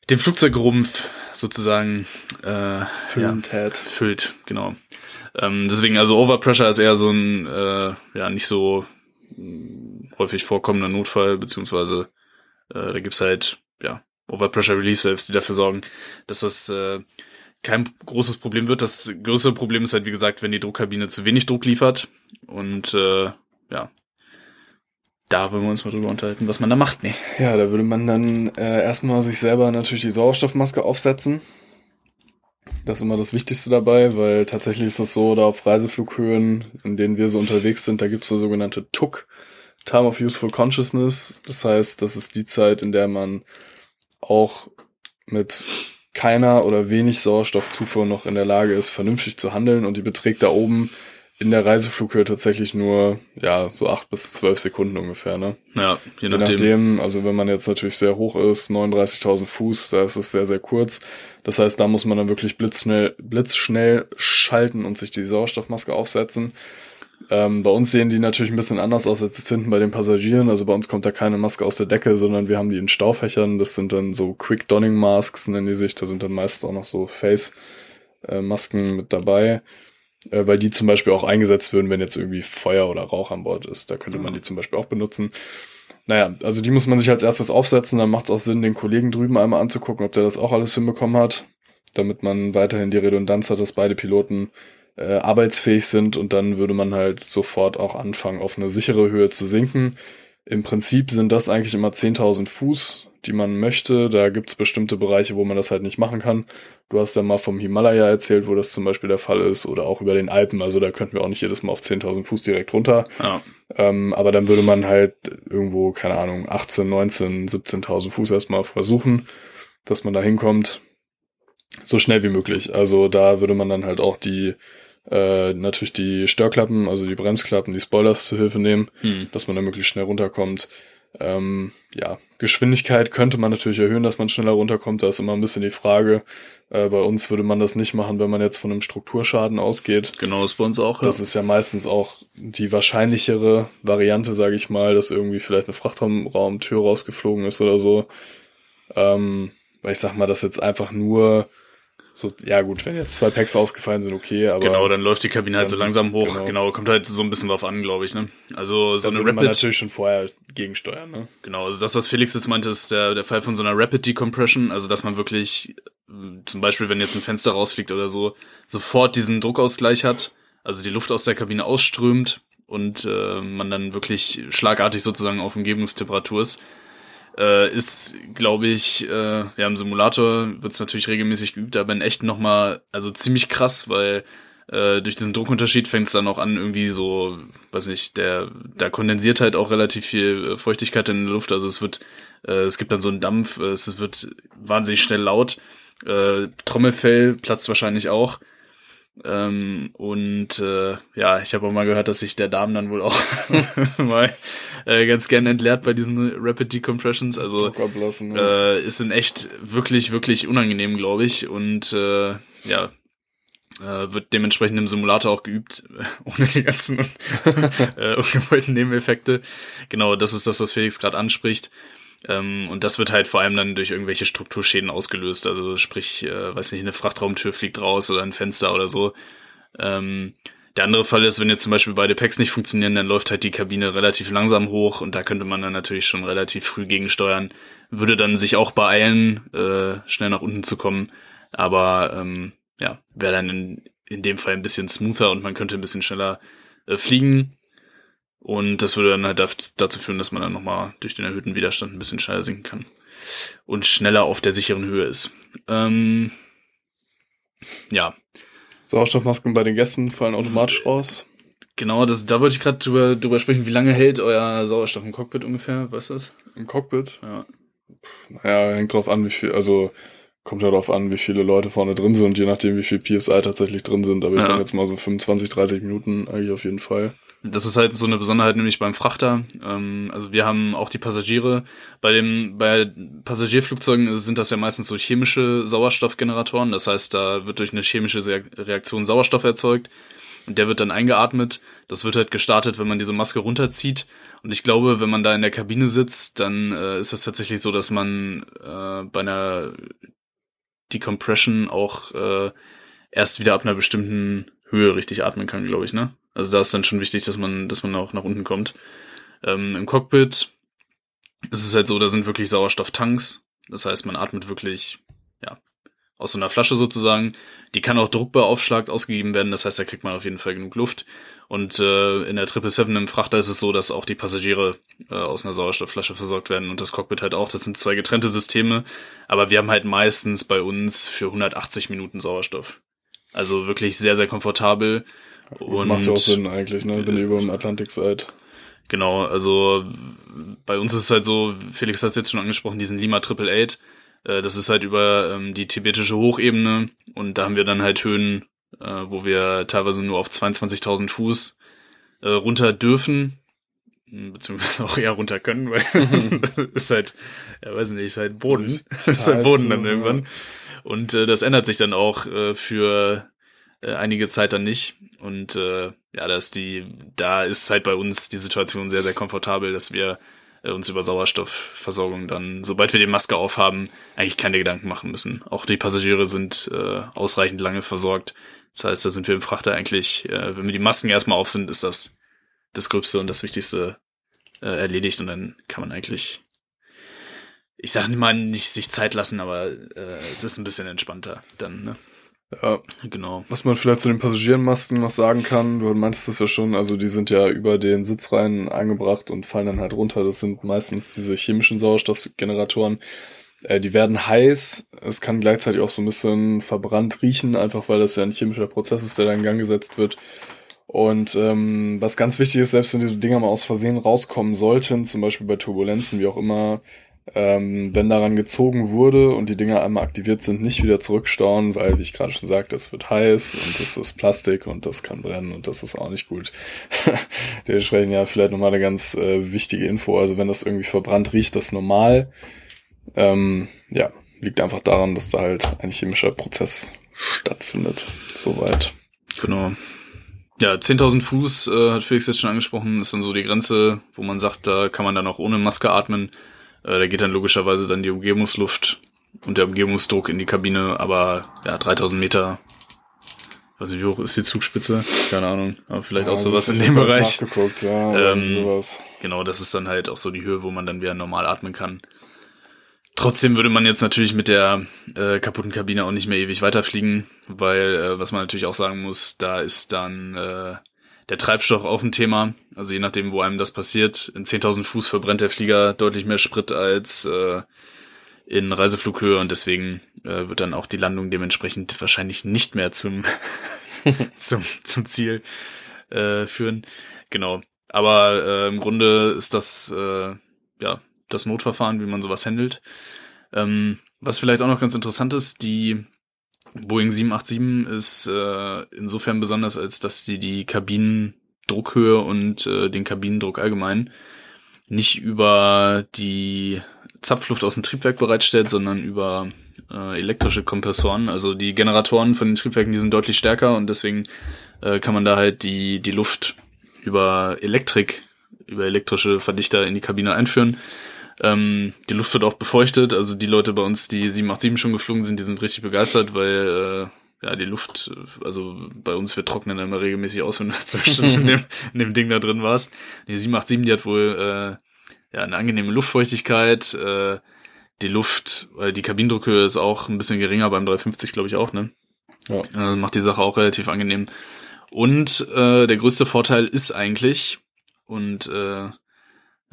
den Flugzeugrumpf sozusagen äh, ja, Füllend hat. füllt, genau. Ähm, deswegen, also Overpressure ist eher so ein äh, ja nicht so mh, häufig vorkommender Notfall, beziehungsweise äh, da gibt's halt ja Overpressure Relief Valves, die dafür sorgen, dass das äh, kein großes Problem wird. Das größere Problem ist halt, wie gesagt, wenn die Druckkabine zu wenig Druck liefert. Und äh, ja, da wollen wir uns mal drüber unterhalten, was man da macht. Nee. Ja, da würde man dann äh, erstmal sich selber natürlich die Sauerstoffmaske aufsetzen. Das ist immer das Wichtigste dabei, weil tatsächlich ist es so, da auf Reiseflughöhen, in denen wir so unterwegs sind, da gibt's eine sogenannte TUC, Time of Useful Consciousness. Das heißt, das ist die Zeit, in der man auch mit keiner oder wenig Sauerstoffzufuhr noch in der Lage ist, vernünftig zu handeln und die beträgt da oben in der Reiseflughöhe tatsächlich nur, ja, so acht bis zwölf Sekunden ungefähr, ne? Ja, je Je nachdem. nachdem, also wenn man jetzt natürlich sehr hoch ist, 39.000 Fuß, da ist es sehr, sehr kurz. Das heißt, da muss man dann wirklich blitzschnell, blitzschnell schalten und sich die Sauerstoffmaske aufsetzen. Ähm, bei uns sehen die natürlich ein bisschen anders aus als jetzt hinten bei den Passagieren. Also bei uns kommt da keine Maske aus der Decke, sondern wir haben die in Staufächern. Das sind dann so Quick Donning Masks, nennen die sich. Da sind dann meist auch noch so Face-Masken mit dabei. Äh, weil die zum Beispiel auch eingesetzt würden, wenn jetzt irgendwie Feuer oder Rauch an Bord ist. Da könnte man die zum Beispiel auch benutzen. Naja, also die muss man sich als erstes aufsetzen. Dann macht es auch Sinn, den Kollegen drüben einmal anzugucken, ob der das auch alles hinbekommen hat, damit man weiterhin die Redundanz hat, dass beide Piloten äh, arbeitsfähig sind und dann würde man halt sofort auch anfangen, auf eine sichere Höhe zu sinken. Im Prinzip sind das eigentlich immer 10.000 Fuß, die man möchte. Da gibt's bestimmte Bereiche, wo man das halt nicht machen kann. Du hast ja mal vom Himalaya erzählt, wo das zum Beispiel der Fall ist, oder auch über den Alpen. Also da könnten wir auch nicht jedes Mal auf 10.000 Fuß direkt runter. Ja, Ähm, aber dann würde man halt irgendwo, keine Ahnung, 18, 19, 17.000 Fuß erstmal versuchen, dass man da hinkommt. So schnell wie möglich. Also da würde man dann halt auch die, äh, natürlich die Störklappen, also die Bremsklappen, die Spoilers zu Hilfe nehmen, hm. dass man da möglichst schnell runterkommt. Ähm, ja, Geschwindigkeit könnte man natürlich erhöhen, dass man schneller runterkommt. Da ist immer ein bisschen die Frage. Äh, bei uns würde man das nicht machen, wenn man jetzt von einem Strukturschaden ausgeht. genau, ist bei uns auch. Ja. Das ist ja meistens auch die wahrscheinlichere Variante, sage ich mal, dass irgendwie vielleicht eine Frachtraumtür rausgeflogen ist oder so. Ähm, weil ich sag mal, dass jetzt einfach nur so, ja gut, wenn jetzt zwei Packs ausgefallen sind, okay, aber genau, dann läuft die Kabine halt so dann- langsam hoch. genau. Genau. kommt halt so ein bisschen drauf an, glaube ich. Ne? Also so da eine würde man Rapid, natürlich schon vorher gegensteuern, ne? genau, also das, was Felix jetzt meinte, ist der, der Fall von so einer Rapid Decompression, also dass man wirklich, äh, zum Beispiel, wenn jetzt ein Fenster rausfliegt oder so, sofort diesen Druckausgleich hat, also die Luft aus der Kabine ausströmt und äh, man dann wirklich schlagartig sozusagen auf Umgebungstemperatur ist. Äh, ist, glaube ich, äh, ja, im Simulator wird es natürlich regelmäßig geübt, aber in echt nochmal, also ziemlich krass, weil äh, durch diesen Druckunterschied fängt es dann auch an, irgendwie so, weiß nicht, der, da kondensiert halt auch relativ viel äh, Feuchtigkeit in der Luft, also es wird, äh, es gibt dann so einen Dampf, äh, es wird wahnsinnig schnell laut, äh, Trommelfell platzt wahrscheinlich auch. Ähm, und äh, ja, ich habe auch mal gehört, dass sich der Darm dann wohl auch <laughs> mal äh, ganz gern entleert bei diesen Rapid Decompressions. Also ablassen. Ne? äh, ist in echt wirklich, wirklich unangenehm, glaube ich. Und äh, ja, äh, wird dementsprechend im Simulator auch geübt, <laughs> ohne die ganzen <laughs> äh, ungewollten Nebeneffekte. Genau, das ist das, was Felix gerade anspricht. Ähm, und das wird halt vor allem dann durch irgendwelche Strukturschäden ausgelöst. Also sprich, äh, weiß nicht, eine Frachtraumtür fliegt raus oder ein Fenster oder so. Ähm, der andere Fall ist, wenn jetzt zum Beispiel beide Packs nicht funktionieren, dann läuft halt die Kabine relativ langsam hoch und da könnte man dann natürlich schon relativ früh gegensteuern. Würde dann sich auch beeilen, äh, schnell nach unten zu kommen. Aber ähm, ja, wäre dann in, in dem Fall ein bisschen smoother und man könnte ein bisschen schneller äh, fliegen. Und das würde dann halt dazu führen, dass man dann nochmal durch den erhöhten Widerstand ein bisschen schneller sinken kann. Und schneller auf der sicheren Höhe ist. Ähm, ja, Sauerstoffmasken bei den Gästen fallen automatisch raus. genau, das, da wollte ich gerade drüber, drüber sprechen. Wie lange hält euer Sauerstoff im Cockpit ungefähr? Weißt du das? Im Cockpit. Ja. Naja, hängt drauf an, wie viel, also kommt ja darauf an, wie viele Leute vorne drin sind, je nachdem, wie viel PSI tatsächlich drin sind. Aber ich Ja. sage jetzt mal so 25, 30 Minuten eigentlich auf jeden Fall. Das ist halt so eine Besonderheit nämlich beim Frachter. Ähm, also wir haben auch die Passagiere. Bei dem bei Passagierflugzeugen sind das ja meistens so chemische Sauerstoffgeneratoren. Das heißt, da wird durch eine chemische Reaktion Sauerstoff erzeugt und der wird dann eingeatmet. Das wird halt gestartet, wenn man diese Maske runterzieht. Und ich glaube, wenn man da in der Kabine sitzt, dann äh, ist das tatsächlich so, dass man äh, bei einer Decompression auch äh, erst wieder ab einer bestimmten Höhe richtig atmen kann, glaube ich, ne? Also da ist dann schon wichtig, dass man, dass man auch nach unten kommt. Ähm, Im Cockpit ist es halt so, da sind wirklich Sauerstofftanks. Das heißt, man atmet wirklich, ja, aus so einer Flasche sozusagen. Die kann auch druckbeaufschlagt ausgegeben werden, das heißt, da kriegt man auf jeden Fall genug Luft. Und äh, in der 777 im Frachter ist es so, dass auch die Passagiere äh, aus einer Sauerstoffflasche versorgt werden und das Cockpit halt auch. Das sind zwei getrennte Systeme, aber wir haben halt meistens bei uns für 180 Minuten Sauerstoff. Also wirklich sehr, sehr komfortabel. Und Macht ja auch Sinn eigentlich, ne, wenn ihr über dem Atlantik seid. Genau, also bei uns ist es halt so, Felix hat es jetzt schon angesprochen, diesen Lima Triple Eight. Äh, das ist halt über ähm, die tibetische Hochebene und da haben wir dann halt Höhen äh, wo wir teilweise nur auf 22.000 Fuß äh, runter dürfen, beziehungsweise auch eher runter können, weil <laughs> <laughs> ist halt, ja weiß nicht, ist halt Boden, <laughs> ist halt Boden dann irgendwann. Und äh, das ändert sich dann auch äh, für äh, einige Zeit dann nicht. Und äh, ja, da ist die, da ist halt bei uns die Situation sehr, sehr komfortabel, dass wir äh, uns über Sauerstoffversorgung dann, sobald wir die Maske aufhaben, eigentlich keine Gedanken machen müssen. Auch die Passagiere sind äh, ausreichend lange versorgt, das heißt, da sind wir im Frachter eigentlich, äh, wenn wir die Masken erstmal auf sind, ist das das Gröbste und das Wichtigste äh, erledigt und dann kann man eigentlich, ich sage mal, nicht sich Zeit lassen, aber äh, es ist ein bisschen entspannter dann, ne? Ja, genau. Was man vielleicht zu den Passagierenmasken noch sagen kann, du meinst es ja schon, also die sind ja über den Sitzreihen angebracht und fallen dann halt runter. Das sind meistens diese chemischen Sauerstoffgeneratoren. Äh, die werden heiß. Es kann gleichzeitig auch so ein bisschen verbrannt riechen, einfach weil das ja ein chemischer Prozess ist, der da in Gang gesetzt wird. Und ähm, was ganz wichtig ist, selbst wenn diese Dinger mal aus Versehen rauskommen sollten, zum Beispiel bei Turbulenzen, wie auch immer, ähm, wenn daran gezogen wurde und die Dinger einmal aktiviert sind, nicht wieder zurückstauen, weil, wie ich gerade schon sagte, es wird heiß und das ist Plastik und das kann brennen und das ist auch nicht gut. <laughs> Dementsprechend ja vielleicht nochmal eine ganz äh, wichtige Info. Also wenn das irgendwie verbrannt riecht, das normal. Ähm, ja, liegt einfach daran, dass da halt ein chemischer Prozess stattfindet. Soweit. Genau. Ja, 10.000 Fuß äh, hat Felix jetzt schon angesprochen, ist dann so die Grenze, wo man sagt, da kann man dann auch ohne Maske atmen. Äh, da geht dann logischerweise dann die Umgebungsluft und der Umgebungsdruck in die Kabine, aber ja, 3000 Meter. Weiß nicht, wie hoch ist die Zugspitze? Keine Ahnung, aber vielleicht Ja, auch sowas in dem Bereich. Nachgeguckt, ja, <laughs> Ähm, sowas. Genau, das ist dann halt auch so die Höhe, wo man dann wieder normal atmen kann. Trotzdem würde man jetzt natürlich mit der äh, kaputten Kabine auch nicht mehr ewig weiterfliegen, weil, äh, was man natürlich auch sagen muss, da ist dann äh, der Treibstoff auch ein Thema. Also je nachdem, wo einem das passiert, in 10.000 Fuß verbrennt der Flieger deutlich mehr Sprit als äh, in Reiseflughöhe und deswegen äh, wird dann auch die Landung dementsprechend wahrscheinlich nicht mehr zum, <laughs> zum, zum Ziel äh, führen. Genau. Aber äh, im Grunde ist das äh, ja das Notverfahren, wie man sowas handelt. Ähm, was vielleicht auch noch ganz interessant ist, die Boeing 787 ist äh, insofern besonders, als dass die die Kabinendruckhöhe und äh, den Kabinendruck allgemein nicht über die Zapfluft aus dem Triebwerk bereitstellt, sondern über äh, elektrische Kompressoren. Also die Generatoren von den Triebwerken, die sind deutlich stärker und deswegen äh, kann man da halt die, die Luft über Elektrik, über elektrische Verdichter in die Kabine einführen. Ähm, die Luft wird auch befeuchtet. Also die Leute bei uns, die 787 schon geflogen sind, die sind richtig begeistert, weil äh, ja die Luft, äh, also bei uns wird trocknen immer regelmäßig aus, wenn du <laughs> zwei Stunden in dem, <laughs> in dem Ding da drin warst. Die 787, die hat wohl äh, ja eine angenehme Luftfeuchtigkeit. Äh, die Luft, weil die Kabinendruckhöhe ist auch ein bisschen geringer beim 350, glaube ich auch, ne? Ja. Äh, macht die Sache auch relativ angenehm. Und äh, der größte Vorteil ist eigentlich, und äh,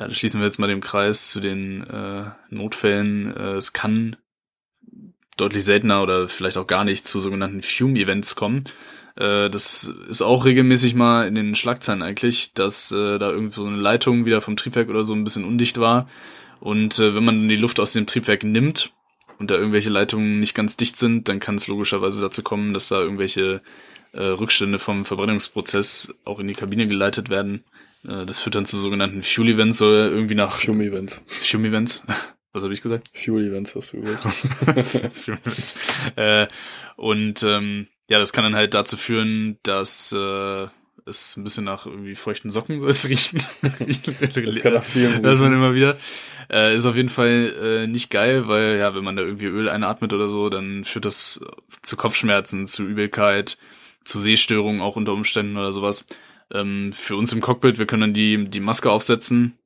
ja, da schließen wir jetzt mal den Kreis zu den äh, Notfällen. Äh, es kann deutlich seltener oder vielleicht auch gar nicht zu sogenannten Fume-Events kommen. Äh, das ist auch regelmäßig mal in den Schlagzeilen eigentlich, dass äh, da irgendwie so eine Leitung wieder vom Triebwerk oder so ein bisschen undicht war. Und äh, wenn man dann die Luft aus dem Triebwerk nimmt und da irgendwelche Leitungen nicht ganz dicht sind, dann kann es logischerweise dazu kommen, dass da irgendwelche äh, Rückstände vom Verbrennungsprozess auch in die Kabine geleitet werden. Äh, das führt dann zu sogenannten Fuel Events oder irgendwie nach Fume Events. Fume Events. <laughs> Was habe ich gesagt? Fuel Events hast du gesagt. <laughs> Fume Events. Äh, und ähm, ja, das kann dann halt dazu führen, dass äh, es ein bisschen nach irgendwie feuchten Socken soll es riechen. <laughs> Das kann nach vielen Das man immer wieder. Äh, ist auf jeden Fall äh, nicht geil, weil ja, wenn man da irgendwie Öl einatmet oder so, dann führt das zu Kopfschmerzen, zu Übelkeit, zu Sehstörungen auch unter Umständen oder sowas. Ähm, für uns im Cockpit, wir können dann die, die Maske aufsetzen.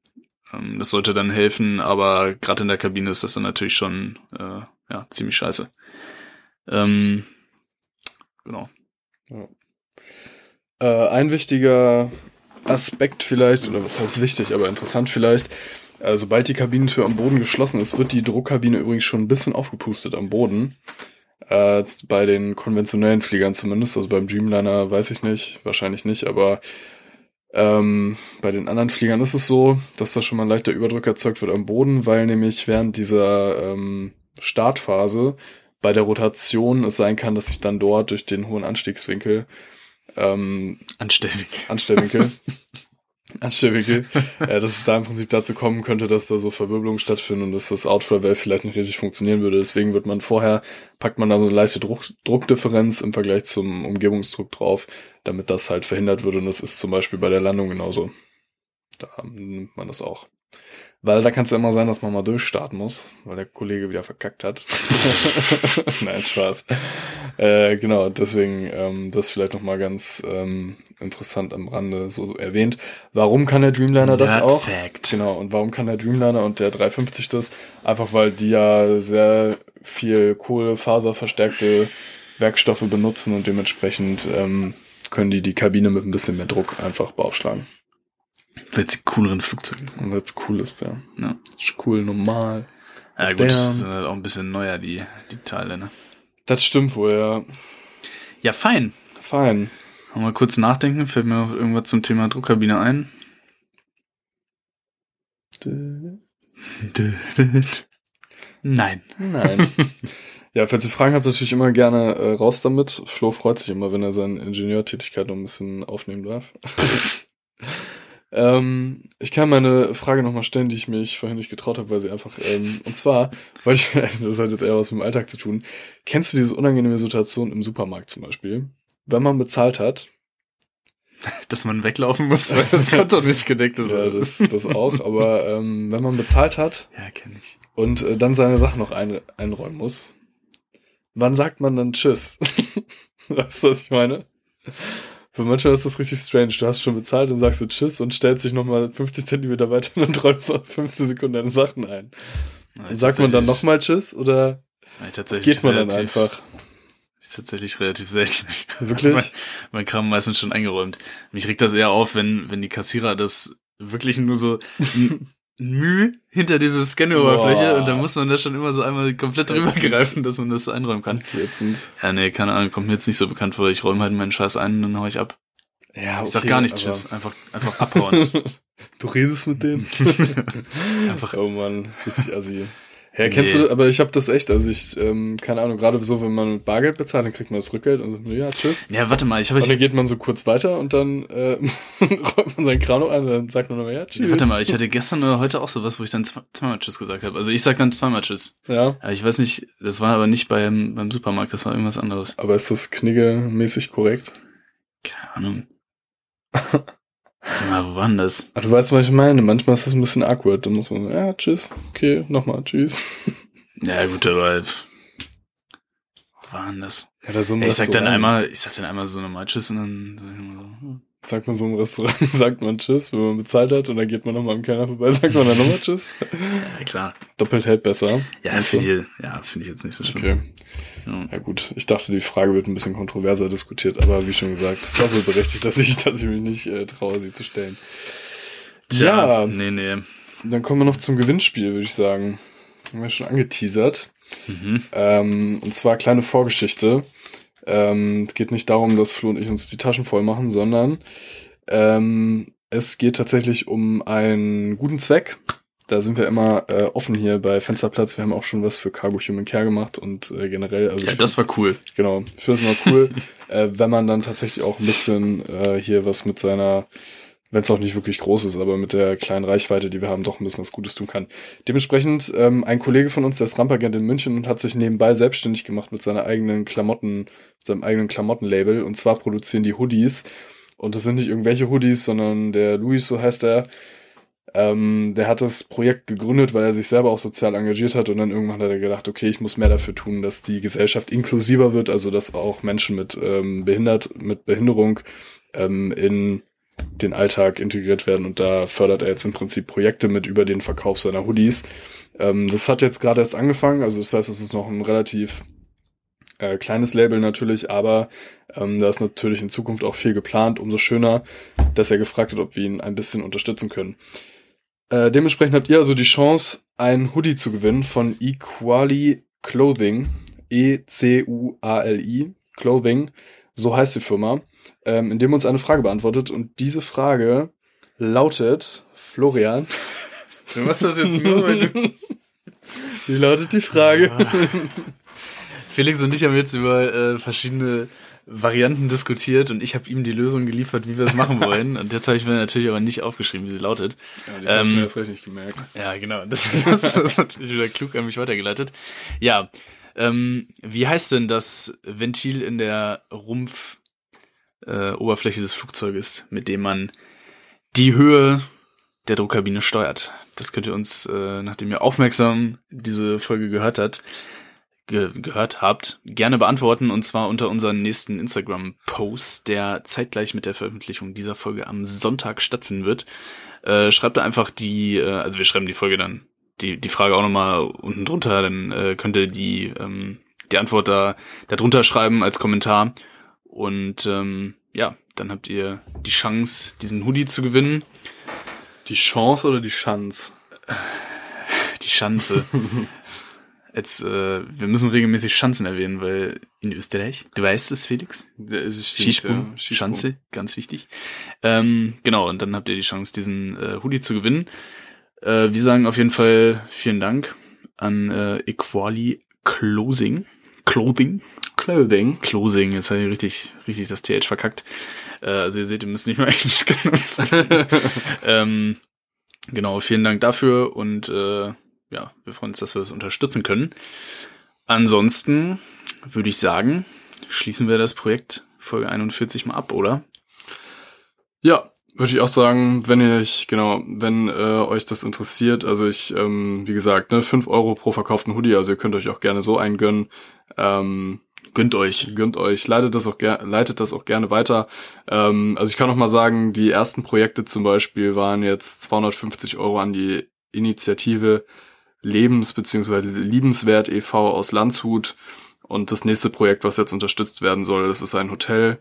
Ähm, das sollte dann helfen, aber gerade in der Kabine ist das dann natürlich schon äh, ja, ziemlich scheiße. Ähm, genau. Äh, ein wichtiger Aspekt vielleicht, oder was heißt wichtig, aber interessant vielleicht, äh, sobald die Kabinentür am Boden geschlossen ist, wird die Druckkabine übrigens schon ein bisschen aufgepustet am Boden. Äh, bei den konventionellen Fliegern zumindest, also beim Dreamliner weiß ich nicht, wahrscheinlich nicht, aber ähm, bei den anderen Fliegern ist es so, dass da schon mal ein leichter Überdruck erzeugt wird am Boden, weil nämlich während dieser ähm, Startphase bei der Rotation es sein kann, dass sich dann dort durch den hohen Anstiegswinkel ähm, Anständig. Anstellwinkel. <laughs> Anstellwinkel, <laughs> äh, dass es da im Prinzip dazu kommen könnte, dass da so Verwirbelungen stattfinden und dass das Outflow-Valve vielleicht nicht richtig funktionieren würde. Deswegen wird man vorher, packt man da so eine leichte Druck, Druckdifferenz im Vergleich zum Umgebungsdruck drauf, damit das halt verhindert wird und das ist zum Beispiel bei der Landung genauso. Da nimmt man das auch. Weil da kann es ja immer sein, dass man mal durchstarten muss, weil der Kollege wieder verkackt hat. <laughs> <laughs> Nein, Spaß. Äh, genau, deswegen ähm, das vielleicht nochmal ganz ähm, interessant am Rande so, so erwähnt. Warum kann der Dreamliner das Nerd auch? Fact. Genau, und warum kann der Dreamliner und der 350 das? Einfach weil die ja sehr viel kohlefaserverstärkte Werkstoffe benutzen und dementsprechend ähm, können die die Kabine mit ein bisschen mehr Druck einfach beaufschlagen. Jetzt die cooleren Flugzeuge. Und das cool ist, ja. Ja. Ist cool, normal. Ja gut, das sind halt auch ein bisschen neuer, die, die Teile, ne? Das stimmt wohl, ja. Ja, fein. Fein. Mal kurz nachdenken, fällt mir noch irgendwas zum Thema Druckkabine ein. Nein. Nein. ja, falls ihr Fragen habt, natürlich immer gerne äh, raus damit. Flo freut sich immer, wenn er seine Ingenieurtätigkeit noch ein bisschen aufnehmen darf. <laughs> ähm, ich kann meine Frage nochmal stellen, die ich mich vorhin nicht getraut habe, weil sie einfach, ähm, und zwar, weil ich, <laughs> das hat jetzt eher was mit dem Alltag zu tun. Kennst du diese unangenehme Situation im Supermarkt zum Beispiel? Wenn man bezahlt hat, <laughs> Dass man weglaufen muss, weil das <laughs> Konto nicht gedeckt ist. ja, das, das auch, aber ähm, wenn man bezahlt hat, ja kenne ich. und äh, dann seine Sachen noch ein, einräumen muss. Wann sagt man dann Tschüss? weißt du, was ich meine? Für manchmal ist das richtig strange. Du hast schon bezahlt und sagst du Tschüss und stellst dich nochmal 50 Zentimeter weiter und räumst noch 15 Sekunden deine Sachen ein. Und sagt man dann nochmal Tschüss oder geht man dann einfach? Tatsächlich relativ selten. Wirklich? mein, mein Kram meistens schon eingeräumt. Mich regt das eher auf, wenn, wenn die Kassierer das wirklich nur so Mühe hinter diese Scanneroberfläche Boah. und dann muss man da schon immer so einmal komplett drüber greifen, dass man das einräumen kann. Das. Ja, nee, keine Ahnung, kommt mir jetzt nicht so bekannt vor. Ich räume halt meinen Scheiß ein und dann hau ich ab. Ja, Ich sag okay, gar nicht Tschüss, einfach, einfach abhauen. <laughs> du redest mit denen? <laughs> <laughs> Einfach- Oh Mann, richtig assi. Ja, kennst Nee. du, aber ich habe das echt, also ich, ähm, keine Ahnung, gerade so, wenn man mit Bargeld bezahlt, dann kriegt man das Rückgeld und so, ja, tschüss. ja, warte mal, ich habe Und dann geht man so kurz weiter und dann äh, <laughs> räumt man seinen Kram noch ein und dann sagt man nochmal, ja, tschüss. warte mal, ich hatte gestern oder heute auch sowas, wo ich dann zwe- zweimal Tschüss gesagt habe. Also ich sag dann zweimal Tschüss. Ja, Ja, ich weiß nicht, das war aber nicht beim, beim Supermarkt, das war irgendwas anderes. aber ist das knigge-mäßig korrekt? Keine Ahnung. <laughs> Na, wo war denn das? Ah, du weißt, was ich meine. Manchmal ist das ein bisschen awkward. Da muss man, ja, tschüss. Okay, nochmal, tschüss. Ja, gut, aber wo war denn das? Ja, da so ich sag dann Restaurant. einmal, ich sag dann einmal so normal Tschüss und dann sag ich immer so, hm. Sagt man so im Restaurant, <laughs> sagt man tschüss, wenn man bezahlt hat und dann geht man nochmal am Kellner vorbei, sagt man dann nochmal tschüss. ja klar. Doppelt hält besser. Ja, du? finde ich, ja, finde ich jetzt nicht so schlimm. Okay. Ja. Ja gut, ich dachte, die Frage wird ein bisschen kontroverser diskutiert, aber wie schon gesagt, es war wohl berechtigt, dass ich, dass ich mich nicht äh, traue, sie zu stellen. Tja, Ja. nee, nee. Dann kommen wir noch zum Gewinnspiel, würde ich sagen. Haben wir schon angeteasert. Mhm. Ähm, und zwar kleine Vorgeschichte. Ähm, es geht nicht darum, dass Flo und ich uns die Taschen voll machen, sondern ähm, es geht tatsächlich um einen guten Zweck. Da sind wir immer äh, offen hier bei Fensterplatz. Wir haben auch schon was für Cargo Human Care gemacht und äh, generell. Also Ja, das war cool. Genau, ich finde es immer cool, <laughs> äh, wenn man dann tatsächlich auch ein bisschen äh, hier was mit seiner, wenn es auch nicht wirklich groß ist, aber mit der kleinen Reichweite, die wir haben, doch ein bisschen was Gutes tun kann. Dementsprechend, ähm, ein Kollege von uns, der ist Rampagent in München und hat sich nebenbei selbstständig gemacht mit seiner eigenen Klamotten, seinem eigenen Klamottenlabel. Und zwar produzieren die Hoodies. Und das sind nicht irgendwelche Hoodies, sondern der Luis, so heißt er, ähm, der hat das Projekt gegründet, weil er sich selber auch sozial engagiert hat und dann irgendwann hat er gedacht, okay, ich muss mehr dafür tun, dass die Gesellschaft inklusiver wird, also dass auch Menschen mit ähm, behindert, mit Behinderung ähm, in den Alltag integriert werden und da fördert er jetzt im Prinzip Projekte mit über den Verkauf seiner Hoodies. Ähm, das hat jetzt gerade erst angefangen, also das heißt, es ist noch ein relativ Äh, kleines Label natürlich, aber ähm, da ist natürlich in Zukunft auch viel geplant. Umso schöner, dass er gefragt hat, ob wir ihn ein bisschen unterstützen können. Äh, dementsprechend habt ihr also die Chance, ein Hoodie zu gewinnen von Equali Clothing. E-C-U-A-L-I Clothing. So heißt die Firma. Ähm, indem uns eine Frage beantwortet. Und diese Frage lautet, Florian. Du machst das jetzt nur, weil du <laughs> Wie lautet die Frage? Felix und ich haben jetzt über äh, verschiedene Varianten diskutiert und ich habe ihm die Lösung geliefert, wie wir es machen wollen. Und jetzt habe ich mir natürlich aber nicht aufgeschrieben, wie sie lautet. Ja, ich Ähm, mir jetzt recht nicht gemerkt. Ja, genau. Das, das, <laughs> das ist natürlich wieder klug an mich weitergeleitet. Ja, ähm, wie heißt denn das Ventil in der Rumpfoberfläche äh, Oberfläche des Flugzeuges, mit dem man die Höhe der Druckkabine steuert? Das könnt ihr uns, äh, nachdem ihr aufmerksam diese Folge gehört habt, ge gehört habt, gerne beantworten und zwar unter unseren nächsten Instagram-Post, der zeitgleich mit der Veröffentlichung dieser Folge am Sonntag stattfinden wird. Äh, schreibt da einfach die, äh, also wir schreiben die Folge dann, die, die Frage auch nochmal unten drunter, dann äh, könnt ihr die, ähm, die Antwort da, da drunter schreiben als Kommentar und ähm, ja, dann habt ihr die Chance, diesen Hoodie zu gewinnen. Die Chance oder die Chance? <sighs> Die Schanze. <laughs> Jetzt, äh, wir müssen regelmäßig Schanzen erwähnen, weil in Österreich, du weißt es, Felix? Ist es stimmt, Skisprung, ja. Skisprung. Schanze, ganz wichtig. Ähm, genau, und dann habt ihr die Chance, diesen äh, Hoodie zu gewinnen. Äh, wir sagen auf jeden Fall vielen Dank an äh, Equali Closing. Clothing. Clothing. Closing, jetzt habe ich richtig, richtig das TH verkackt. Äh, also ihr seht, ihr müsst nicht mehr <laughs> Englisch können. <laughs> ähm, genau, vielen Dank dafür und äh, ja, wir freuen uns, dass wir das unterstützen können. Ansonsten würde ich sagen, schließen wir das Projekt Folge 41 mal ab, oder? Ja, würde ich auch sagen, wenn ihr euch, genau, wenn äh, euch das interessiert, also ich, ähm, wie gesagt, ne, 5 Euro pro verkauften Hoodie, also ihr könnt euch auch gerne so eingönnen. Ähm, Gönnt euch. gönnt euch, leitet das auch, leitet das auch gerne weiter. Ähm, also ich kann noch mal sagen, die ersten Projekte zum Beispiel waren jetzt 250 Euro an die Initiative Lebens- bzw. Liebenswert e.V. aus Landshut. Und das nächste Projekt, was jetzt unterstützt werden soll, das ist ein Hotel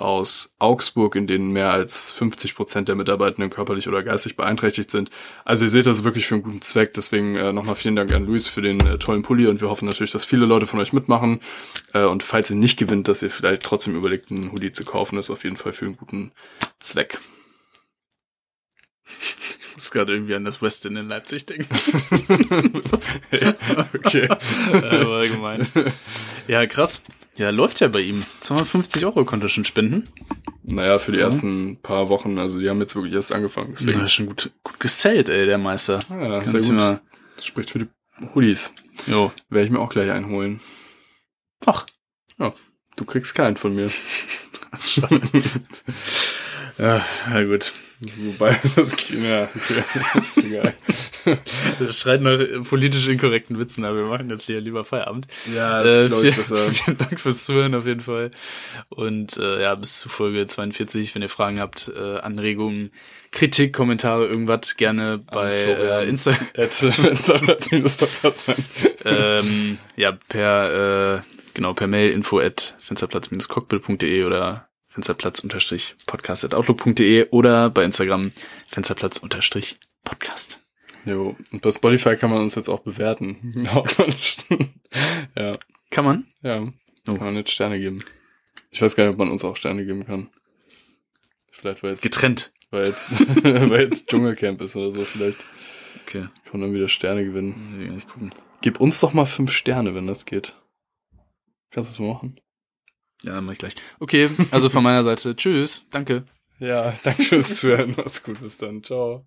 aus Augsburg, in denen mehr als 50 Prozent der Mitarbeitenden körperlich oder geistig beeinträchtigt sind. Also ihr seht das ist wirklich für einen guten Zweck. Deswegen äh, nochmal vielen Dank an Luis für den äh, tollen Pulli und wir hoffen natürlich, dass viele Leute von euch mitmachen. Äh, und falls ihr nicht gewinnt, dass ihr vielleicht trotzdem überlegt, einen Hoodie zu kaufen, ist auf jeden Fall für einen guten Zweck. Ich muss gerade irgendwie an das Westin in Leipzig denken. <laughs> <laughs> okay. äh, war gemein. Ja, krass. Ja, läuft ja bei ihm. 250 Euro konnte er schon spenden. Naja, für die Ja. ersten paar Wochen, also die haben jetzt wirklich erst angefangen. Ja, Deswegen. schon gut, gut gesellt, ey, der Meister. Ja, Kannst sehr gut. mal, Das spricht für die Hoodies. jo. Werde ich mir auch gleich einholen. Ach, Du kriegst keinen von mir. <laughs> ja, na gut. Wobei, <laughs> das ja, okay. <laughs> ist egal. Das schreit nach politisch inkorrekten Witzen, aber wir machen jetzt hier lieber Feierabend. Ja, Äh, das ist, glaube ich, besser. <laughs> vielen Dank fürs Zuhören auf jeden Fall. Und äh, ja, bis zu Folge 42. Wenn ihr Fragen habt, äh, Anregungen, Kritik, Kommentare, irgendwas, gerne bei äh, Insta <laughs> <laughs> ähm, ja, per äh, genau, per Mail info at fensterplatz-cockpit.de oder fensterplatz-podcast.outlook.de oder bei Instagram fensterplatz-podcast. Jo, und bei Spotify kann man uns jetzt auch bewerten. Man <laughs> ja, Kann man? ja. Oh. Kann man jetzt Sterne geben. Ich weiß gar nicht, ob man uns auch Sterne geben kann. Vielleicht, weil jetzt, Getrennt. weil jetzt, <laughs> weil jetzt Dschungelcamp ist oder so. Vielleicht Okay. kann man dann wieder Sterne gewinnen. Muss ich gucken. Gib uns doch mal fünf Sterne, wenn das geht. Kannst du das mal machen? Ja, dann mach ich gleich. Okay, also von meiner Seite. Tschüss. Danke. Ja, <laughs> danke fürs Zuhören. Macht's gut. Bis dann. Ciao.